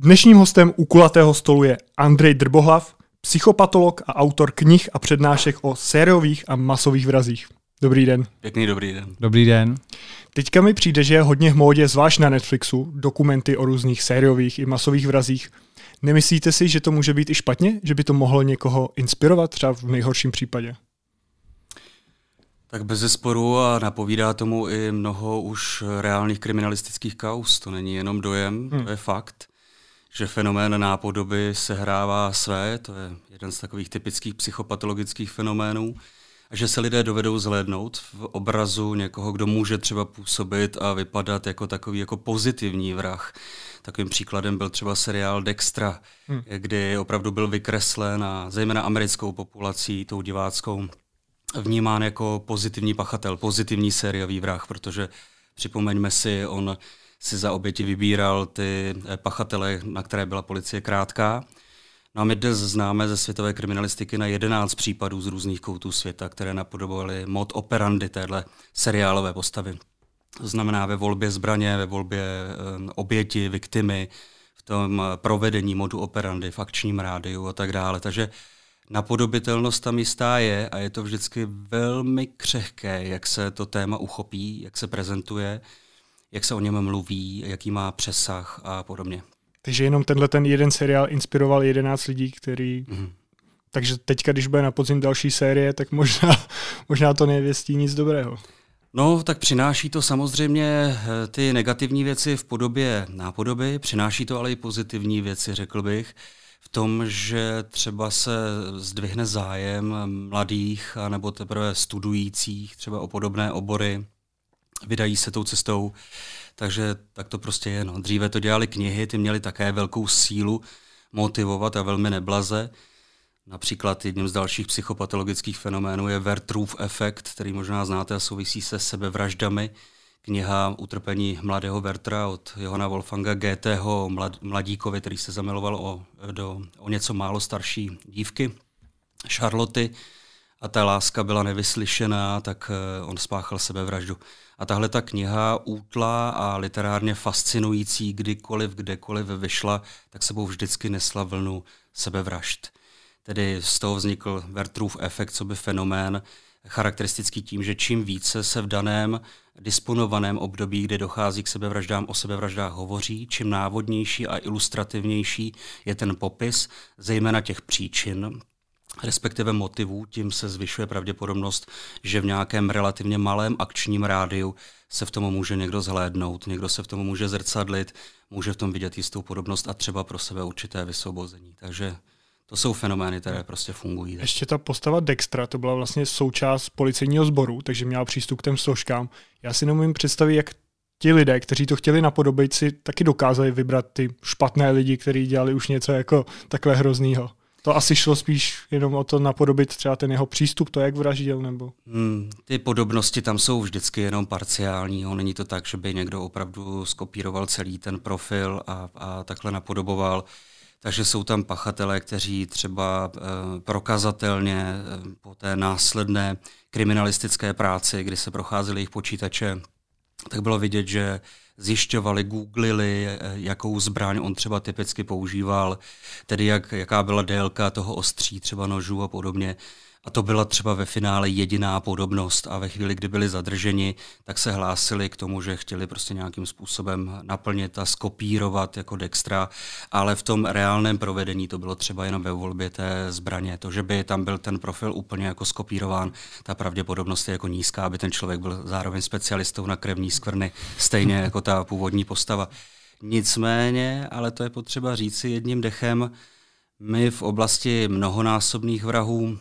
Dnešním hostem u kulatého stolu je Andrej Drbohlav, psychopatolog a autor knih a přednášek o sériových a masových vrazích. Dobrý den. Pěkný dobrý den. Dobrý den. Teďka mi přijde, že je hodně v módě, zvlášť na Netflixu, dokumenty o různých sériových i masových vrazích. Nemyslíte si, že to může být i špatně? Že by to mohlo někoho inspirovat, třeba v nejhorším případě? Tak bez zesporu a napovídá tomu i mnoho už reálných kriminalistických kaus. To není jenom dojem, hmm. to je fakt, že fenomén nápodoby sehrává své, to je jeden z takových typických psychopatologických fenoménů, a že se lidé dovedou zhlédnout v obrazu někoho, kdo může třeba působit a vypadat jako takový jako pozitivní vrah. Takovým příkladem byl třeba seriál Dextra, hmm. kdy opravdu byl vykreslen a zejména americkou populací, tou diváckou, vnímán jako pozitivní pachatel, pozitivní sériový vrah, protože připomeňme si, on si za oběti vybíral ty eh, pachatele, na které byla policie krátká. No a my dnes známe ze světové kriminalistiky na 11 případů z různých koutů světa, které napodobovaly mod operandy téhle seriálové postavy. To znamená ve volbě zbraně, ve volbě eh, oběti, viktimy, v tom provedení modu operandy, v akčním rádiu a tak dále. Takže napodobitelnost tam jistá je a je to vždycky velmi křehké, jak se to téma uchopí, jak se prezentuje, jak se o něm mluví, jaký má přesah a podobně. Takže jenom tenhle ten jeden seriál inspiroval 11 lidí, který... Mm. Takže teďka, když bude na podzim další série, tak možná, možná to nevěstí nic dobrého. No, tak přináší to samozřejmě eh, ty negativní věci v podobě nápodoby, přináší to ale i pozitivní věci, řekl bych, v tom, že třeba se zdvihne zájem mladých anebo teprve studujících třeba o podobné obory, vydají se tou cestou, takže tak to prostě je. No. Dříve to dělali knihy, ty měly také velkou sílu motivovat a velmi neblaze. Například jedním z dalších psychopatologických fenoménů je Vertrův efekt, který možná znáte a souvisí se sebevraždami. Kniha Utrpení mladého Vertra od Johana Wolfanga GTho mlad, mladíkovi, který se zamiloval o, do, o něco málo starší dívky, Charloty, a ta láska byla nevyslyšená, tak eh, on spáchal sebevraždu. A tahle ta kniha útla a literárně fascinující, kdykoliv, kdekoliv vyšla, tak sebou vždycky nesla vlnu sebevražd. Tedy z toho vznikl Vertrův efekt, co by fenomén, charakteristický tím, že čím více se v daném disponovaném období, kdy dochází k sebevraždám, o sebevraždách hovoří, čím návodnější a ilustrativnější je ten popis, zejména těch příčin, respektive motivů, tím se zvyšuje pravděpodobnost, že v nějakém relativně malém akčním rádiu se v tom může někdo zhlédnout, někdo se v tom může zrcadlit, může v tom vidět jistou podobnost a třeba pro sebe určité vysvobození. Takže to jsou fenomény, které prostě fungují. Ještě ta postava Dextra, to byla vlastně součást policejního sboru, takže měla přístup k těm složkám. Já si nemůžu představit, jak ti lidé, kteří to chtěli napodobit, si taky dokázali vybrat ty špatné lidi, kteří dělali už něco jako takové hroznýho. To asi šlo spíš jenom o to napodobit třeba ten jeho přístup, to jak vraždil, nebo? Hmm, ty podobnosti tam jsou vždycky jenom parciální. On není to tak, že by někdo opravdu skopíroval celý ten profil a, a takhle napodoboval. Takže jsou tam pachatelé, kteří třeba e, prokazatelně e, po té následné kriminalistické práci, kdy se procházely jejich počítače, tak bylo vidět, že zjišťovali, googlili, eh, jakou zbraň on třeba typicky používal, tedy jak, jaká byla délka toho ostří, třeba nožů a podobně. A to byla třeba ve finále jediná podobnost a ve chvíli, kdy byli zadrženi, tak se hlásili k tomu, že chtěli prostě nějakým způsobem naplnit a skopírovat jako Dextra, ale v tom reálném provedení to bylo třeba jenom ve volbě té zbraně. To, že by tam byl ten profil úplně jako skopírován, ta pravděpodobnost je jako nízká, aby ten člověk byl zároveň specialistou na krevní skvrny, stejně jako ta původní postava. Nicméně, ale to je potřeba říci jedním dechem, my v oblasti mnohonásobných vrahů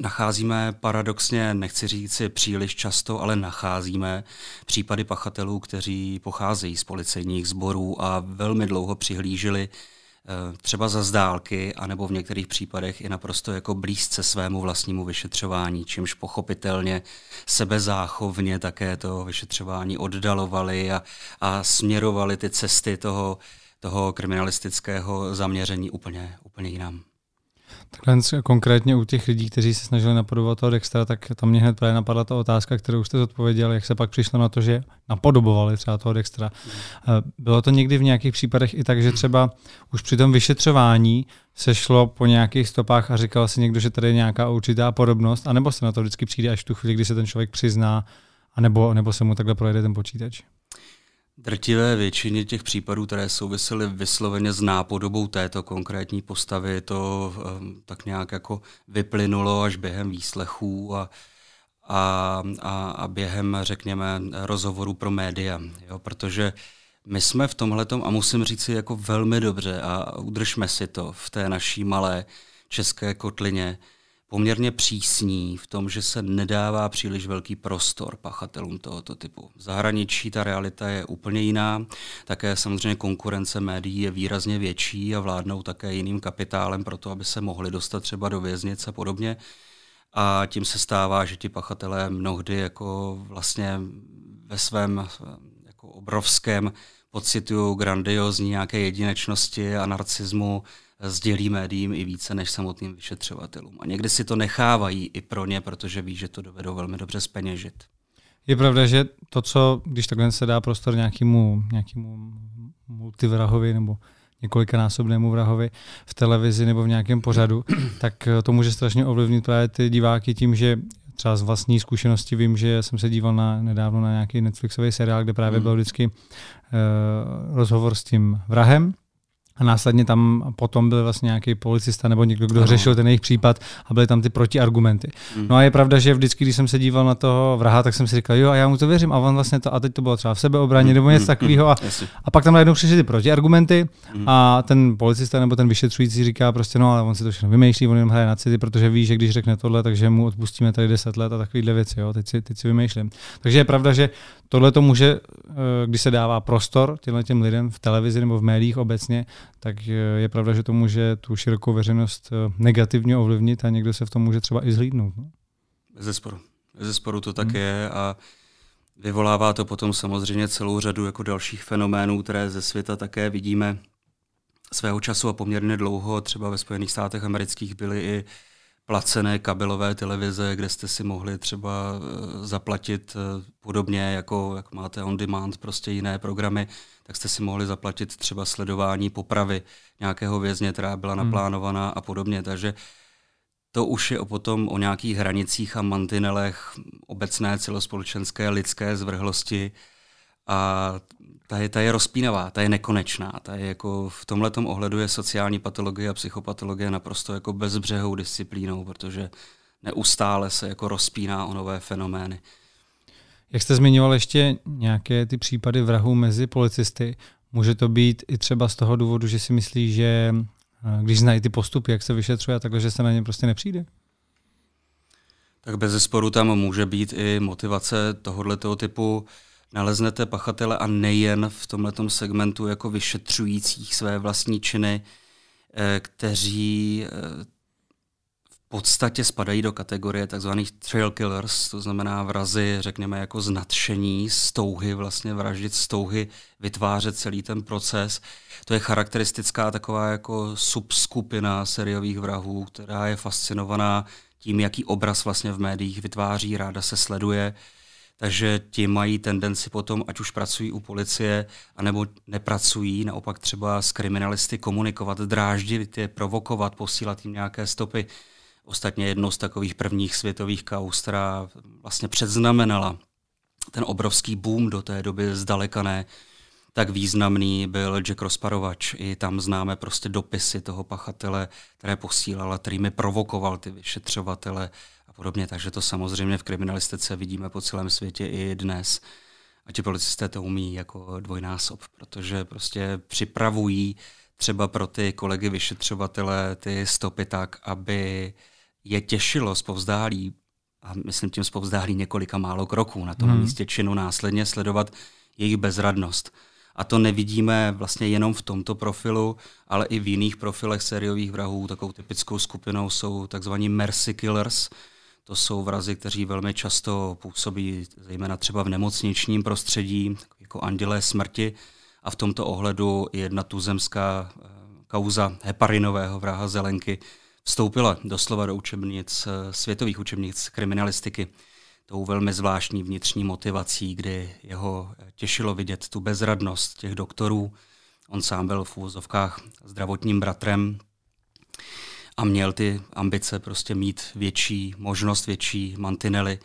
nacházíme paradoxně, nechci říct příliš často, ale nacházíme případy pachatelů, kteří pocházejí z policejních sborů a velmi dlouho přihlíželi eh, třeba za zdálky, anebo v některých případech i naprosto jako blízce svému vlastnímu vyšetřování, čímž pochopitelně sebezáchovně také to vyšetřování oddalovali a, a směrovali ty cesty toho, toho kriminalistického zaměření úplně, úplně jinam. Takhle konkrétně u těch lidí, kteří se snažili napodobovat toho Dextra, tak tam mě hned právě napadla ta otázka, kterou jste zodpověděl, jak se pak přišlo na to, že napodobovali třeba toho Dextra. Hmm. Bylo to někdy v nějakých případech i tak, že třeba už při tom vyšetřování se šlo po nějakých stopách a říkal si někdo, že tady je nějaká určitá podobnost, anebo se na to vždycky přijde až tu chvíli, kdy se ten člověk přizná, anebo, nebo se mu takhle projede ten počítač? Drtivé většině těch případů, které souvisely vysloveně s nápodobou této konkrétní postavy, to um, tak nějak jako vyplynulo až během výslechů a, a, a, a během, řekněme, rozhovorů pro média. Jo? Protože my jsme v tomhle a musím říct si jako velmi dobře a udržme si to v té naší malé české kotlině, poměrně přísní v tom, že se nedává příliš velký prostor pachatelům tohoto typu. V zahraničí ta realita je úplně jiná, také samozřejmě konkurence médií je výrazně větší a vládnou také jiným kapitálem pro to, aby se mohli dostat třeba do věznic a podobně. A tím se stává, že ti pachatelé mnohdy jako vlastně ve svém jako obrovském pocitují grandiozní nějaké jedinečnosti a narcismu, sdělí médiím i více než samotným vyšetřovatelům. A někdy si to nechávají i pro ně, protože ví, že to dovedou velmi dobře speněžit. Je pravda, že to, co, když takhle se dá prostor nějakému, nějakému multivrahovi nebo několikanásobnému vrahovi v televizi nebo v nějakém pořadu, tak to může strašně ovlivnit právě ty diváky tím, že třeba z vlastní zkušenosti vím, že jsem se díval na, nedávno na nějaký Netflixový seriál, kde právě hmm. byl vždycky uh, rozhovor s tím vrahem a následně tam potom byl vlastně nějaký policista nebo někdo, kdo no. řešil ten jejich případ a byly tam ty protiargumenty. Mm. No a je pravda, že vždycky, když jsem se díval na toho vraha, tak jsem si říkal, jo, a já mu to věřím. A on vlastně to, a teď to bylo třeba v sebeobraně mm. nebo něco mm. takového. A, a pak tam najednou přišly ty protiargumenty mm. a ten policista nebo ten vyšetřující říká prostě, no, ale on si to všechno vymýšlí, on jenom hraje na city, protože ví, že když řekne tohle, takže mu odpustíme tady 10 let a takovéhle věci, jo, teď si, teď si vymýšlím. Takže je pravda, že tohle to může, eh, když se dává prostor těmhle těm lidem v televizi nebo v médiích obecně, tak je pravda, že to může tu širokou veřejnost eh, negativně ovlivnit a někdo se v tom může třeba i zhlídnout. No? Bez zesporu. Bez zesporu to tak hmm. je a vyvolává to potom samozřejmě celou řadu jako dalších fenoménů, které ze světa také vidíme svého času a poměrně dlouho, třeba ve Spojených státech amerických byly i placené kabelové televize, kde jste si mohli třeba eh, zaplatit eh, podobně, jako jak máte on demand, prostě jiné programy, tak jste si mohli zaplatit třeba sledování popravy nějakého vězně, která byla hmm. naplánovaná a podobně. Takže to už je o potom o nějakých hranicích a mantinelech obecné celospolečenské lidské zvrhlosti a ta je, ta je rozpínavá, ta je nekonečná, ta je jako v tomhle ohledu je sociální patologie a psychopatologie naprosto jako bezbřehou disciplínou, protože neustále se jako rozpíná o nové fenomény. Jak jste zmiňoval ještě nějaké ty případy vrahů mezi policisty, může to být i třeba z toho důvodu, že si myslí, že eh, když znají ty postupy, jak se vyšetřuje takhle, že se na ně prostě nepřijde? Tak bez zesporu tam může být i motivace tohoto typu naleznete pachatele a nejen v tomto segmentu jako vyšetřujících své vlastní činy, eh, kteří eh, v podstatě spadají do kategorie tzv. trail killers, to znamená vrazy, řekněme, jako z nadšení, z touhy, vlastně vraždit z touhy, vytvářet celý ten proces. To je charakteristická taková jako subskupina seriových vrahů, která je fascinovaná tím, jaký obraz vlastně v médiích vytváří, ráda se sleduje, takže ti mají tendenci potom, ať už pracují u policie, anebo nepracují, naopak třeba s kriminalisty komunikovat, dráždit je, provokovat, posílat jim nějaké stopy. Ostatně jednou z takových prvních světových kaus, která vlastně předznamenala ten obrovský boom do té doby zdaleka ne, tak významný byl Jack Rozparovač. I tam známe prostě dopisy toho pachatele, které posílal a kterými provokoval ty vyšetřovatele podobně. Takže to samozřejmě v kriminalistice vidíme po celém světě i dnes. A ti policisté to umí jako dvojnásob, protože prostě připravují třeba pro ty kolegy vyšetřovatele ty stopy tak, aby je těšilo zpovzdálí, a myslím tím zpovzdálí několika málo kroků na tom hmm. místě činu následně sledovat jejich bezradnost. A to nevidíme vlastně jenom v tomto profilu, ale i v jiných profilech sériových vrahů. Takovou typickou skupinou jsou takzvaní mercy killers, to jsou vrazy, kteří velmi často působí, zejména třeba v nemocničním prostředí, jako andělé smrti. A v tomto ohledu jedna tuzemská eh, kauza heparinového vraha Zelenky vstoupila doslova do učebnic, světových učebnic kriminalistiky tou velmi zvláštní vnitřní motivací, kdy jeho těšilo vidět tu bezradnost těch doktorů. On sám byl v úvozovkách zdravotním bratrem a měl ty ambice prostě mít větší možnost, větší mantinely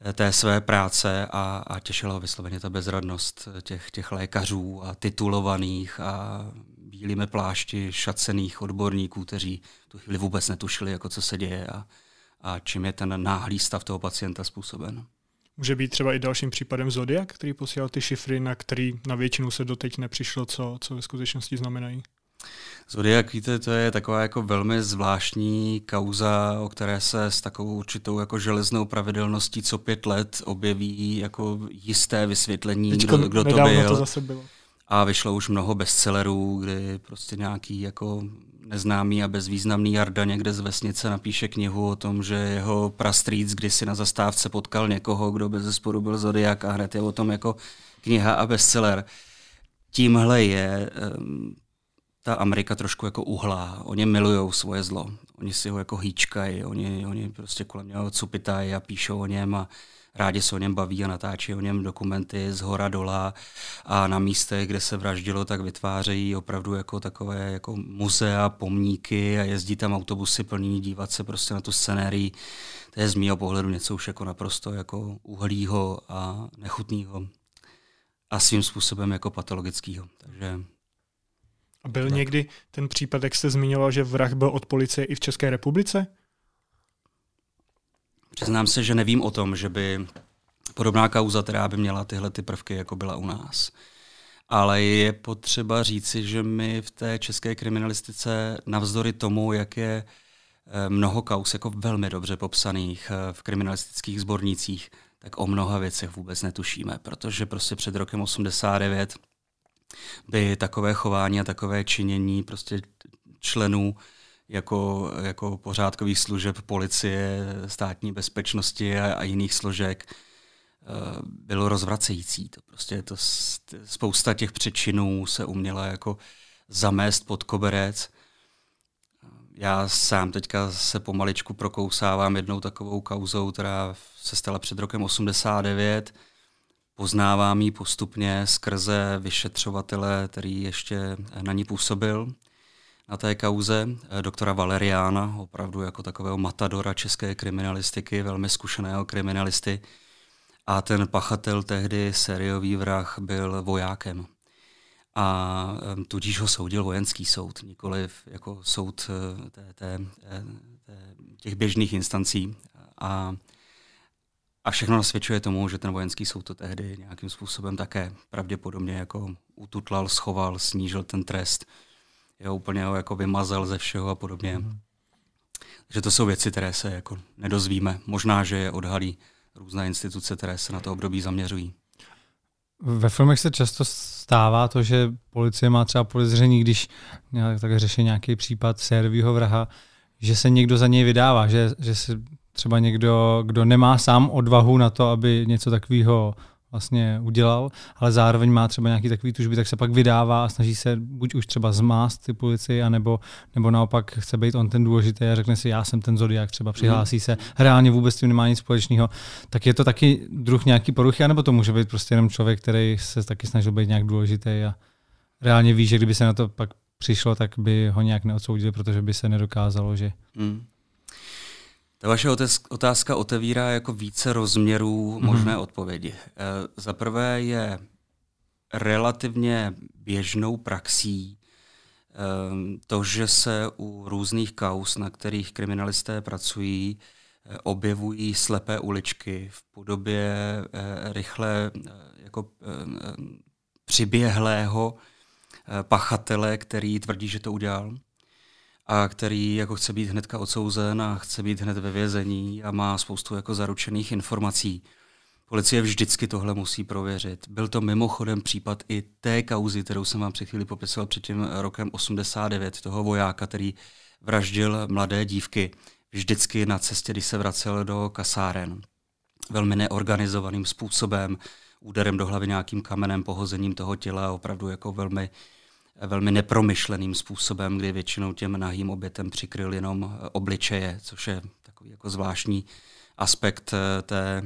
eh, té své práce a, a těšila ho vysloveně ta bezradnost těch, těch lékařů a titulovaných a bílými plášti šacených odborníků, kteří tu chvíli vůbec netušili, jako co se děje a, a čím je ten náhlý stav toho pacienta způsoben. Může být třeba i dalším případem Zodiak, který posílal ty šifry, na který na většinu se doteď nepřišlo, co, co ve skutečnosti znamenají? Zodiak, víte, to je taková jako velmi zvláštní kauza, o které se s takovou určitou jako železnou pravidelností co pět let objeví jako jisté vysvětlení, Teďko kdo, kdo to byl. To zase bylo. A vyšlo už mnoho bestsellerů, kdy prostě nějaký jako neznámý a bezvýznamný Jarda někde z vesnice napíše knihu o tom, že jeho prastrýc kdysi na zastávce potkal někoho, kdo bez zesporu byl Zodiak a hned je o tom jako kniha a bestseller. Tímhle je um, ta Amerika trošku jako uhlá. Oni milují svoje zlo. Oni si ho jako hýčkají, oni, oni prostě kolem něho cupitají a píšou o něm a rádi se o něm baví a natáčí o něm dokumenty z hora dola a na místech, kde se vraždilo, tak vytvářejí opravdu jako takové jako muzea, pomníky a jezdí tam autobusy plný dívat se prostě na tu scenérii. To je z mého pohledu něco už jako naprosto jako uhlýho a nechutného a svým způsobem jako patologického. Takže byl tak. někdy ten případ, jak jste zmiňoval, že vrah byl od policie i v České republice? Přiznám se, že nevím o tom, že by podobná kauza, která by měla tyhle ty prvky, jako byla u nás. Ale je potřeba říci, že my v té české kriminalistice, navzdory tomu, jak je eh, mnoho kaus jako velmi dobře popsaných eh, v kriminalistických sbornících, tak o mnoha věcech vůbec netušíme, protože prostě před rokem 89 by takové chování a takové činění prostě členů jako, jako pořádkových služeb policie, státní bezpečnosti a, a jiných složek eh, bylo rozvracející. To prostě to, spousta těch přečinů se uměla jako zamést pod koberec. Já sám teďka se pomaličku prokousávám jednou takovou kauzou, která se stala před rokem 89. Poznávám ji postupně skrze vyšetřovatele, který ještě na ní působil na té kauze eh, doktora Valeriána, opravdu jako takového matadora české kriminalistiky, velmi zkušeného kriminalisty. A ten pachatel tehdy, sériový vrah, byl vojákem. A tudíž ho soudil vojenský soud, nikoli jako soud eh, té, té, eh, té, těch běžných instancí. A, a všechno nasvědčuje tomu, že ten vojenský soud to tehdy nějakým způsobem také pravděpodobně jako ututlal, schoval, snížil ten trest jo, úplně ho jako vymazal ze všeho a podobně. Mm. Takže to jsou věci, které se jako nedozvíme. Možná, že je odhalí různé instituce, které se na to období zaměřují. Ve filmech se často stává to, že policie má třeba podezření, když nějak, tak řeší nějaký případ sérvýho vraha, že se někdo za něj vydává, že, že se třeba někdo, kdo nemá sám odvahu na to, aby něco takového vlastně udělal, ale zároveň má třeba nějaký takový tužby, tak se pak vydává a snaží se buď už třeba zmást ty policii, anebo, nebo naopak chce být on ten důležitý a řekne si, já jsem ten zodiak, třeba přihlásí mm. se, reálně vůbec s tím nemá nic společného. Tak je to taky druh nějaký poruchy, anebo to může být prostě jenom člověk, který se taky snažil být nějak důležitý a reálně ví, že kdyby se na to pak přišlo, tak by ho nějak neodsoudili, protože by se nedokázalo, že mm. Ta vaše otázka otevírá jako více rozměrů mm-hmm. možné odpovědi. E, za prvé je relativně běžnou praxí e, to, že se u různých kaus, na kterých kriminalisté pracují, e, objevují slepé uličky v podobě rychle jako přiběhlého pachatele, který tvrdí, že to udělal a který jako chce být hnedka odsouzen a chce být hned ve vězení a má spoustu jako zaručených informací. Policie vždycky tohle musí prověřit. Byl to mimochodem případ i té kauzy, kterou jsem vám před chvíli popisoval před tím rokem 89, toho vojáka, který vraždil mladé dívky vždycky na cestě, když se vracel do kasáren. Velmi neorganizovaným způsobem, úderem do hlavy nějakým kamenem, pohozením toho těla, opravdu jako velmi velmi nepromyšleným způsobem, kdy většinou těm nahým obětem přikryl jenom obličeje, což je takový jako zvláštní aspekt té,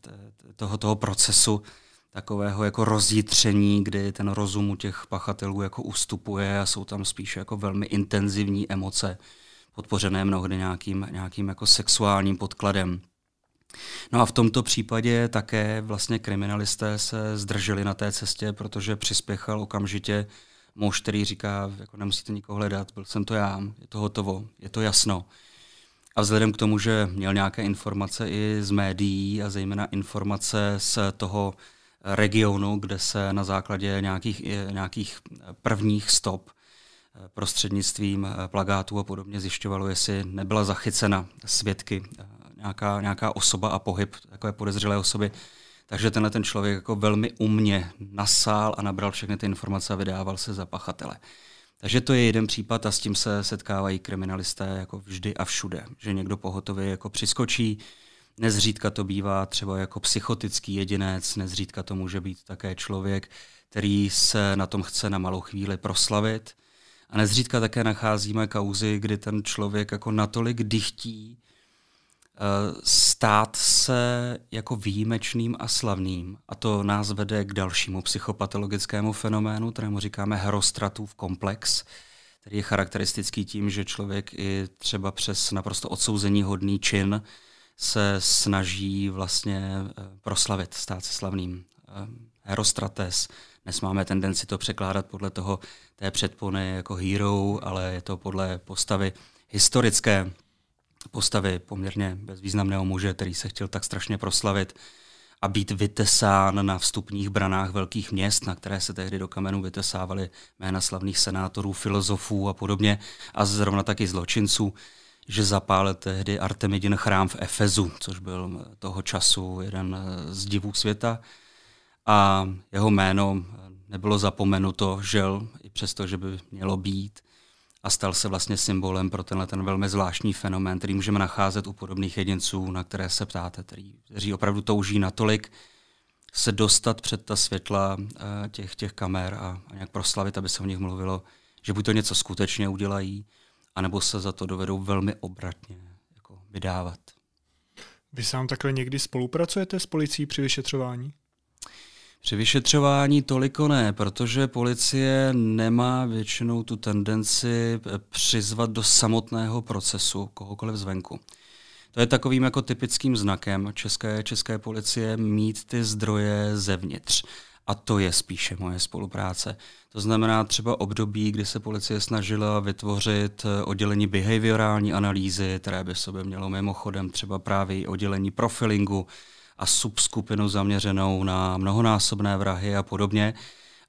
té, toho, toho procesu takového jako rozjitření, kdy ten rozum u těch pachatelů jako ustupuje a jsou tam spíše jako velmi intenzivní emoce, podpořené mnohdy nějakým, nějakým jako sexuálním podkladem. No a v tomto případě také vlastně kriminalisté se zdrželi na té cestě, protože přispěchal okamžitě muž, který říká, jako nemusíte nikoho hledat, byl jsem to já, je to hotovo, je to jasno. A vzhledem k tomu, že měl nějaké informace i z médií a zejména informace z toho regionu, kde se na základě nějakých, nějakých prvních stop eh, prostřednictvím eh, plagátů a podobně zjišťovalo, jestli nebyla zachycena svědky eh, nějaká, nějaká osoba a pohyb takové podezřelé osoby. Takže tenhle ten člověk jako velmi umně nasál a nabral všechny ty informace a vydával se za pachatele. Takže to je jeden případ a s tím se setkávají kriminalisté jako vždy a všude, že někdo pohotově jako přiskočí, Nezřídka to bývá třeba jako psychotický jedinec, nezřídka to může být také člověk, který se na tom chce na malou chvíli proslavit. A nezřídka také nacházíme kauzy, kdy ten člověk jako natolik dychtí stát se jako výjimečným a slavným. A to nás vede k dalšímu psychopatologickému fenoménu, kterému říkáme herostratův komplex, který je charakteristický tím, že člověk i třeba přes naprosto odsouzení hodný čin se snaží vlastně eh, proslavit, stát se slavným. Eh, Herostrates, dnes máme tendenci to překládat podle toho té předpony jako hero, ale je to podle postavy historické postavy poměrně bezvýznamného muže, který se chtěl tak strašně proslavit a být vytesán na vstupních branách velkých měst, na které se tehdy do kamenů vytesávaly jména slavných senátorů, filozofů a podobně, a zrovna taky zločinců že zapálil tehdy Artemidin chrám v Efezu, což byl toho času jeden z divů světa. A jeho jméno nebylo zapomenuto, žel, i přesto, že by mělo být. A stal se vlastně symbolem pro tenhle ten velmi zvláštní fenomén, který můžeme nacházet u podobných jedinců, na které se ptáte, který, kteří opravdu touží natolik se dostat před ta světla eh, těch, těch kamer a, a nějak proslavit, aby se o nich mluvilo, že buď to něco skutečně udělají, anebo se za to dovedou velmi obratně jako vydávat. Vy sám takhle někdy spolupracujete s policií při vyšetřování? Při vyšetřování toliko ne, protože policie nemá většinou tu tendenci přizvat do samotného procesu kohokoliv zvenku. To je takovým jako typickým znakem české, české policie mít ty zdroje zevnitř. A to je spíše moje spolupráce. To znamená třeba období, kdy se policie snažila vytvořit eh, oddělení behaviorální analýzy, které by sobě mělo mimochodem třeba právě oddělení profilingu a subskupinu zaměřenou na mnohonásobné vrahy a podobně,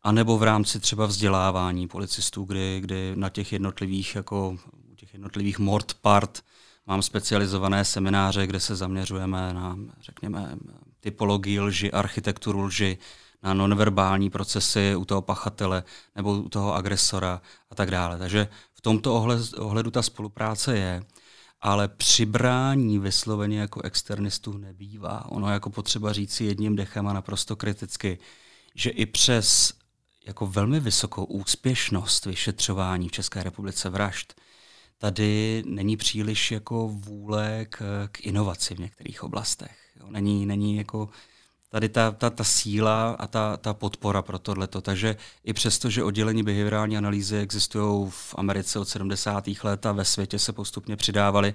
a nebo v rámci třeba vzdělávání policistů, kdy, kdy na těch jednotlivých, jako těch jednotlivých mord part mám specializované semináře, kde se zaměřujeme na, řekněme, typologii lži, architekturu lži, na nonverbální procesy u toho pachatele nebo u toho agresora a tak dále. Takže v tomto ohledu ta spolupráce je, ale přibrání vysloveně jako externistů nebývá. Ono jako potřeba říct si jedním dechem a naprosto kriticky, že i přes jako velmi vysokou úspěšnost vyšetřování v České republice vražd, tady není příliš jako vůle k, k inovaci v některých oblastech. Jo. Není, není jako tady ta, ta, ta síla a ta, ta podpora pro tohleto. Takže i přesto, že oddělení behaviorální analýzy existují v Americe od 70. let a ve světě se postupně přidávaly,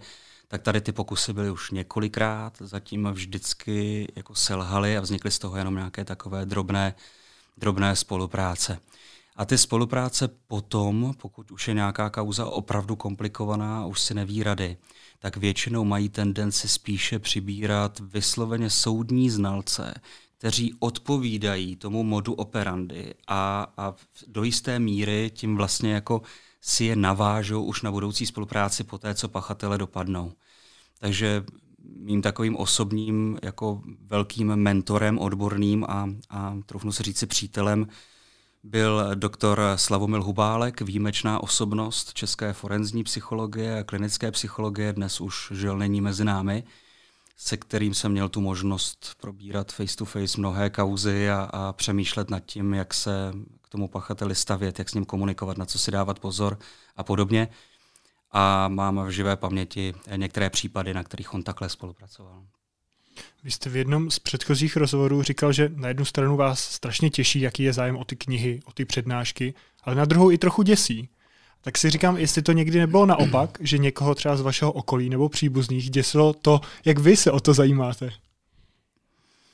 tak tady ty pokusy byly už několikrát, zatím vždycky jako selhaly a vznikly z toho jenom nějaké takové drobné, drobné spolupráce. A ty spolupráce potom, pokud už je nějaká kauza opravdu komplikovaná už si neví rady, tak většinou mají tendenci spíše přibírat vysloveně soudní znalce, kteří odpovídají tomu modu operandy a, a do jisté míry tím vlastně jako si je navážou už na budoucí spolupráci po té, co pachatele dopadnou. Takže mým takovým osobním jako velkým mentorem, odborným a, a troufnu se říci přítelem byl doktor Slavomil Hubálek, výjimečná osobnost české forenzní psychologie a klinické psychologie, dnes už žil není mezi námi. se kterým jsem měl tu možnost probírat face to face mnohé kauzy a, a přemýšlet nad tím, jak se k tomu pachateli stavět, jak s ním komunikovat, na co si dávat pozor a podobně. A mám v živé paměti některé případy, na kterých on takhle spolupracoval. Vy jste v jednom z předchozích rozhovorů říkal, že na jednu stranu vás strašně těší, jaký je zájem o ty knihy, o ty přednášky, ale na druhou i trochu děsí. Tak si říkám, jestli to někdy nebylo naopak, že někoho třeba z vašeho okolí nebo příbuzných děsilo to, jak vy se o to zajímáte.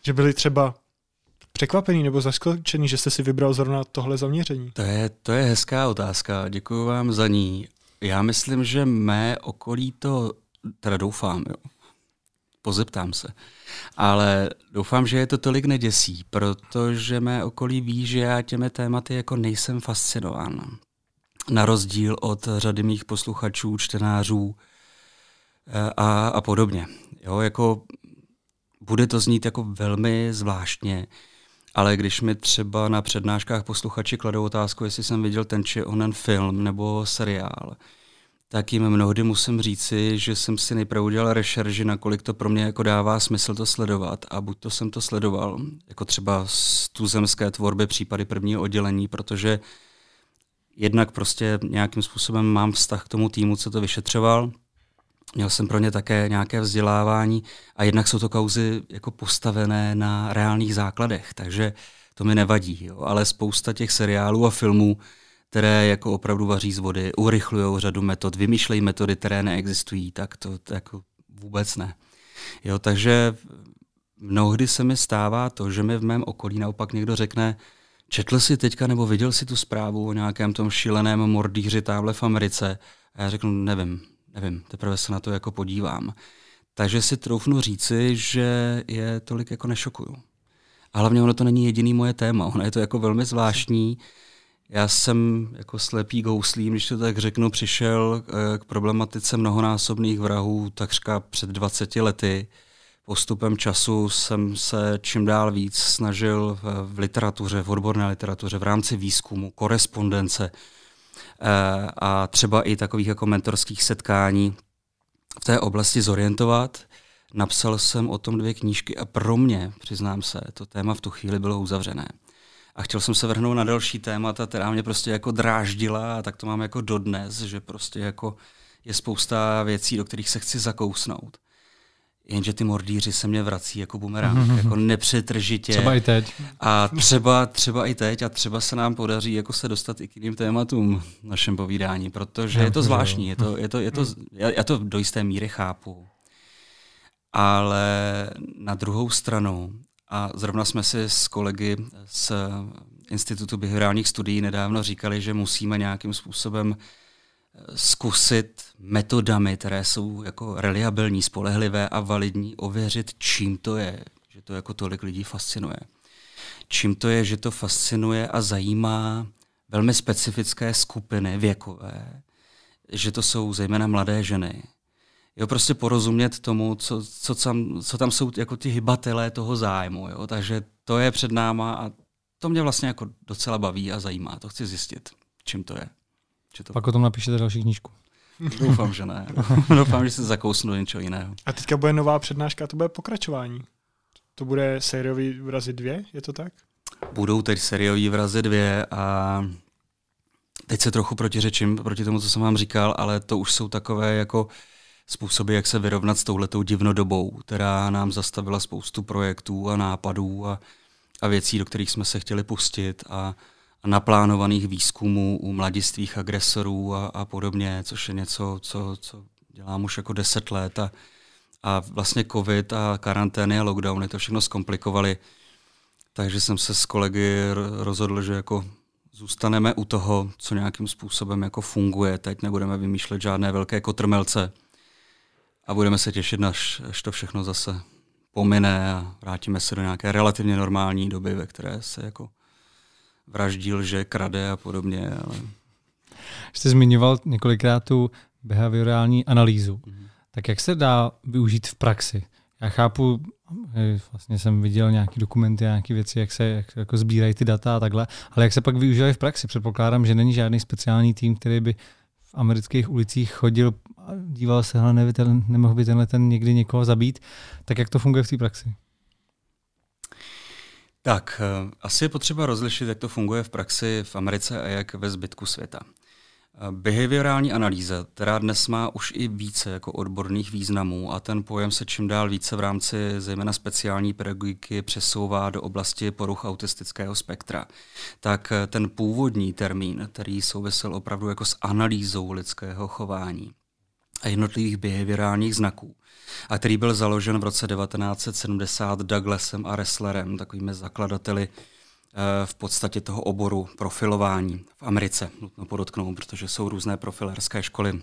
Že byli třeba překvapený nebo zaskočený, že jste si vybral zrovna tohle zaměření? To je, to je hezká otázka, děkuji vám za ní. Já myslím, že mé okolí to, teda doufám, jo, pozeptám se. Ale doufám, že je to tolik neděsí, protože mé okolí ví, že já těmi tématy jako nejsem fascinován. Na rozdíl od řady mých posluchačů, čtenářů eh, a, a podobně. Jo, jako bude to znít jako velmi zvláštně, ale když mi třeba na přednáškách posluchači kladou otázku, jestli jsem viděl ten či onen film nebo seriál, tak jim mnohdy musím říci, že jsem si nejprve udělal rešerži, nakolik to pro mě jako dává smysl to sledovat. A buď to jsem to sledoval, jako třeba z tuzemské tvorby případy prvního oddělení, protože jednak prostě nějakým způsobem mám vztah k tomu týmu, co to vyšetřoval, měl jsem pro ně také nějaké vzdělávání a jednak jsou to kauzy jako postavené na reálných základech, takže to mi nevadí. Jo. Ale spousta těch seriálů a filmů které jako opravdu vaří z vody, urychlují řadu metod, vymýšlejí metody, které neexistují, tak to, to jako vůbec ne. Jo, takže mnohdy se mi stává to, že mi v mém okolí naopak někdo řekne, četl jsi teďka nebo viděl si tu zprávu o nějakém tom šíleném mordýři tamhle v Americe? A já řeknu, nevím, nevím, teprve se na to jako podívám. Takže si troufnu říci, že je tolik jako nešokuju. A hlavně ono to není jediný moje téma, ono je to jako velmi zvláštní, já jsem jako slepý gouslím, když to tak řeknu, přišel eh, k problematice mnohonásobných vrahů takřka před 20 lety. Postupem času jsem se čím dál víc snažil v literatuře, v odborné literatuře, v rámci výzkumu, korespondence eh, a třeba i takových jako mentorských setkání v té oblasti zorientovat. Napsal jsem o tom dvě knížky a pro mě, přiznám se, to téma v tu chvíli bylo uzavřené a chtěl jsem se vrhnout na další témata, která mě prostě jako dráždila a tak to mám jako dodnes, že prostě jako je spousta věcí, do kterých se chci zakousnout. Jenže ty mordíři se mě vrací jako bumerang, mm-hmm. jako nepřetržitě. Třeba i teď. A třeba, třeba i teď a třeba se nám podaří jako se dostat i k jiným tématům v našem povídání, protože já je to zvláštní, je to, je to, je to, já, já to do jisté míry chápu. Ale na druhou stranu a zrovna jsme si s kolegy z Institutu behaviorálních studií nedávno říkali, že musíme nějakým způsobem eh, zkusit metodami, které jsou jako reliabilní, spolehlivé a validní, ověřit, čím to je, že to jako tolik lidí fascinuje. Čím to je, že to fascinuje a zajímá velmi specifické skupiny věkové, že to jsou zejména mladé ženy, jo, prostě porozumět tomu, co, co, tam, co tam jsou jako ty hybatelé toho zájmu. Jo. Takže to je před náma a to mě vlastně jako docela baví a zajímá. To chci zjistit, čím to je. Či to... Pak o tom napíšete další knížku. Doufám, že ne. Doufám, že se zakousnu do něčeho jiného. A teďka bude nová přednáška, to bude pokračování. To bude sériový vrazy dvě, je to tak? Budou teď sériový vrazy dvě a teď se trochu protiřečím proti tomu, co jsem vám říkal, ale to už jsou takové jako způsoby, jak se vyrovnat s touhletou divnodobou, která nám zastavila spoustu projektů a nápadů a, a věcí, do kterých jsme se chtěli pustit a, a naplánovaných výzkumů u mladistvých agresorů a, a podobně, což je něco, co, co dělám už jako deset let a, a vlastně covid a karantény a lockdowny to všechno zkomplikovali. Takže jsem se s kolegy rozhodl, že jako zůstaneme u toho, co nějakým způsobem jako funguje. Teď nebudeme vymýšlet žádné velké kotrmelce, a budeme se těšit, až, až to všechno zase pomine a vrátíme se do nějaké relativně normální doby, ve které se jako vraždí, že krade a podobně. Ale... Jste zmiňoval několikrát tu behaviorální analýzu. Mm-hmm. Tak jak se dá využít v praxi? Já chápu, vlastně jsem viděl nějaké dokumenty, nějaké věci, jak se jak, jako sbírají ty data a takhle, ale jak se pak využívají v praxi? Předpokládám, že není žádný speciální tým, který by v amerických ulicích chodil díval se, ale ten, nemohl by tenhle ten někdy někoho zabít. Tak jak to funguje v té praxi? Tak, eh, asi je potřeba rozlišit, jak to funguje v praxi v Americe a jak ve zbytku světa. Behaviorální analýza, která dnes má už i více jako odborných významů a ten pojem se čím dál více v rámci zejména speciální pedagogiky přesouvá do oblasti poruch autistického spektra, tak ten původní termín, který souvisel opravdu jako s analýzou lidského chování a jednotlivých behaviorálních znaků, a který byl založen v roce 1970 Douglasem a Resslerem, takovými zakladateli v podstatě toho oboru profilování v Americe, nutno podotknout, protože jsou různé profilerské školy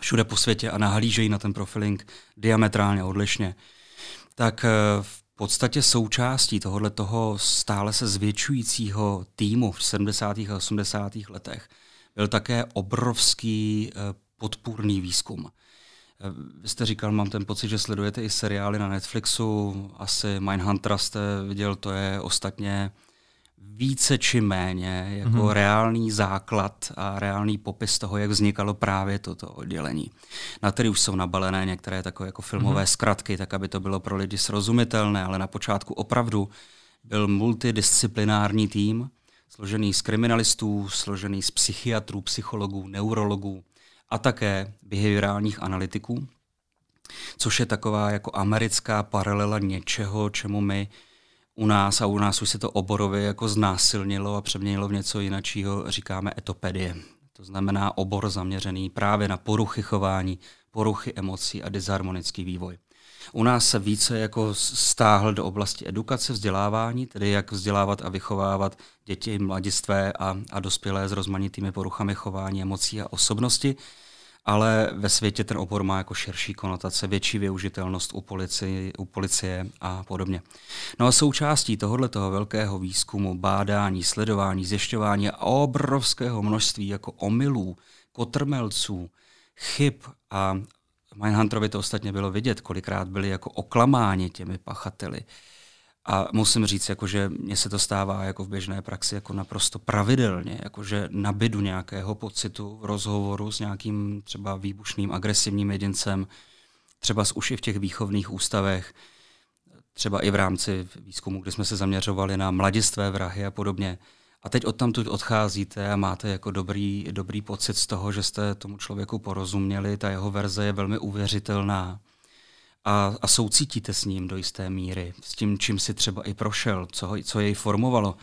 všude po světě a nahlížejí na ten profiling diametrálně odlišně, tak eh, v podstatě součástí tohohle toho stále se zvětšujícího týmu v 70. a 80. letech byl také obrovský eh, podpůrný výzkum. Eh, vy jste říkal, mám ten pocit, že sledujete i seriály na Netflixu, asi Mindhuntera jste viděl, to je ostatně více či méně jako mm-hmm. reálný základ a reálný popis toho, jak vznikalo právě toto oddělení. Na který už jsou nabalené některé takové jako filmové mm-hmm. zkratky, tak aby to bylo pro lidi srozumitelné, ale na počátku opravdu byl multidisciplinární tým, složený z kriminalistů, složený z psychiatrů, psychologů, neurologů a také behaviorálních analytiků, což je taková jako americká paralela něčeho, čemu my u nás a u nás už se to oborově jako znásilnilo a přeměnilo v něco jiného, říkáme etopedie. To znamená obor zaměřený právě na poruchy chování, poruchy emocí a disharmonický vývoj. U nás se více jako stáhl do oblasti edukace, vzdělávání, tedy jak vzdělávat a vychovávat děti, mladistvé a, a dospělé s rozmanitými poruchami chování, emocí a osobnosti ale ve světě ten obor má jako širší konotace, větší využitelnost u policie, u policie a podobně. No a součástí tohoto velkého výzkumu, bádání, sledování, zjišťování obrovského množství jako omylů, kotrmelců, chyb a Mindhunterovi to ostatně bylo vidět, kolikrát byli jako oklamáni těmi pachateli. A musím říct, jako, že mně se to stává jako v běžné praxi jako naprosto pravidelně, jako, že nabidu nějakého pocitu v rozhovoru s nějakým třeba výbušným, agresivním jedincem, třeba z uši v těch výchovných ústavech, třeba i v rámci výzkumu, kdy jsme se zaměřovali na mladistvé vrahy a podobně. A teď odtamtud odcházíte a máte jako dobrý, dobrý pocit z toho, že jste tomu člověku porozuměli, ta jeho verze je velmi uvěřitelná. A, a soucítíte s ním do jisté míry, s tím, čím si třeba i prošel, co, co jej formovalo.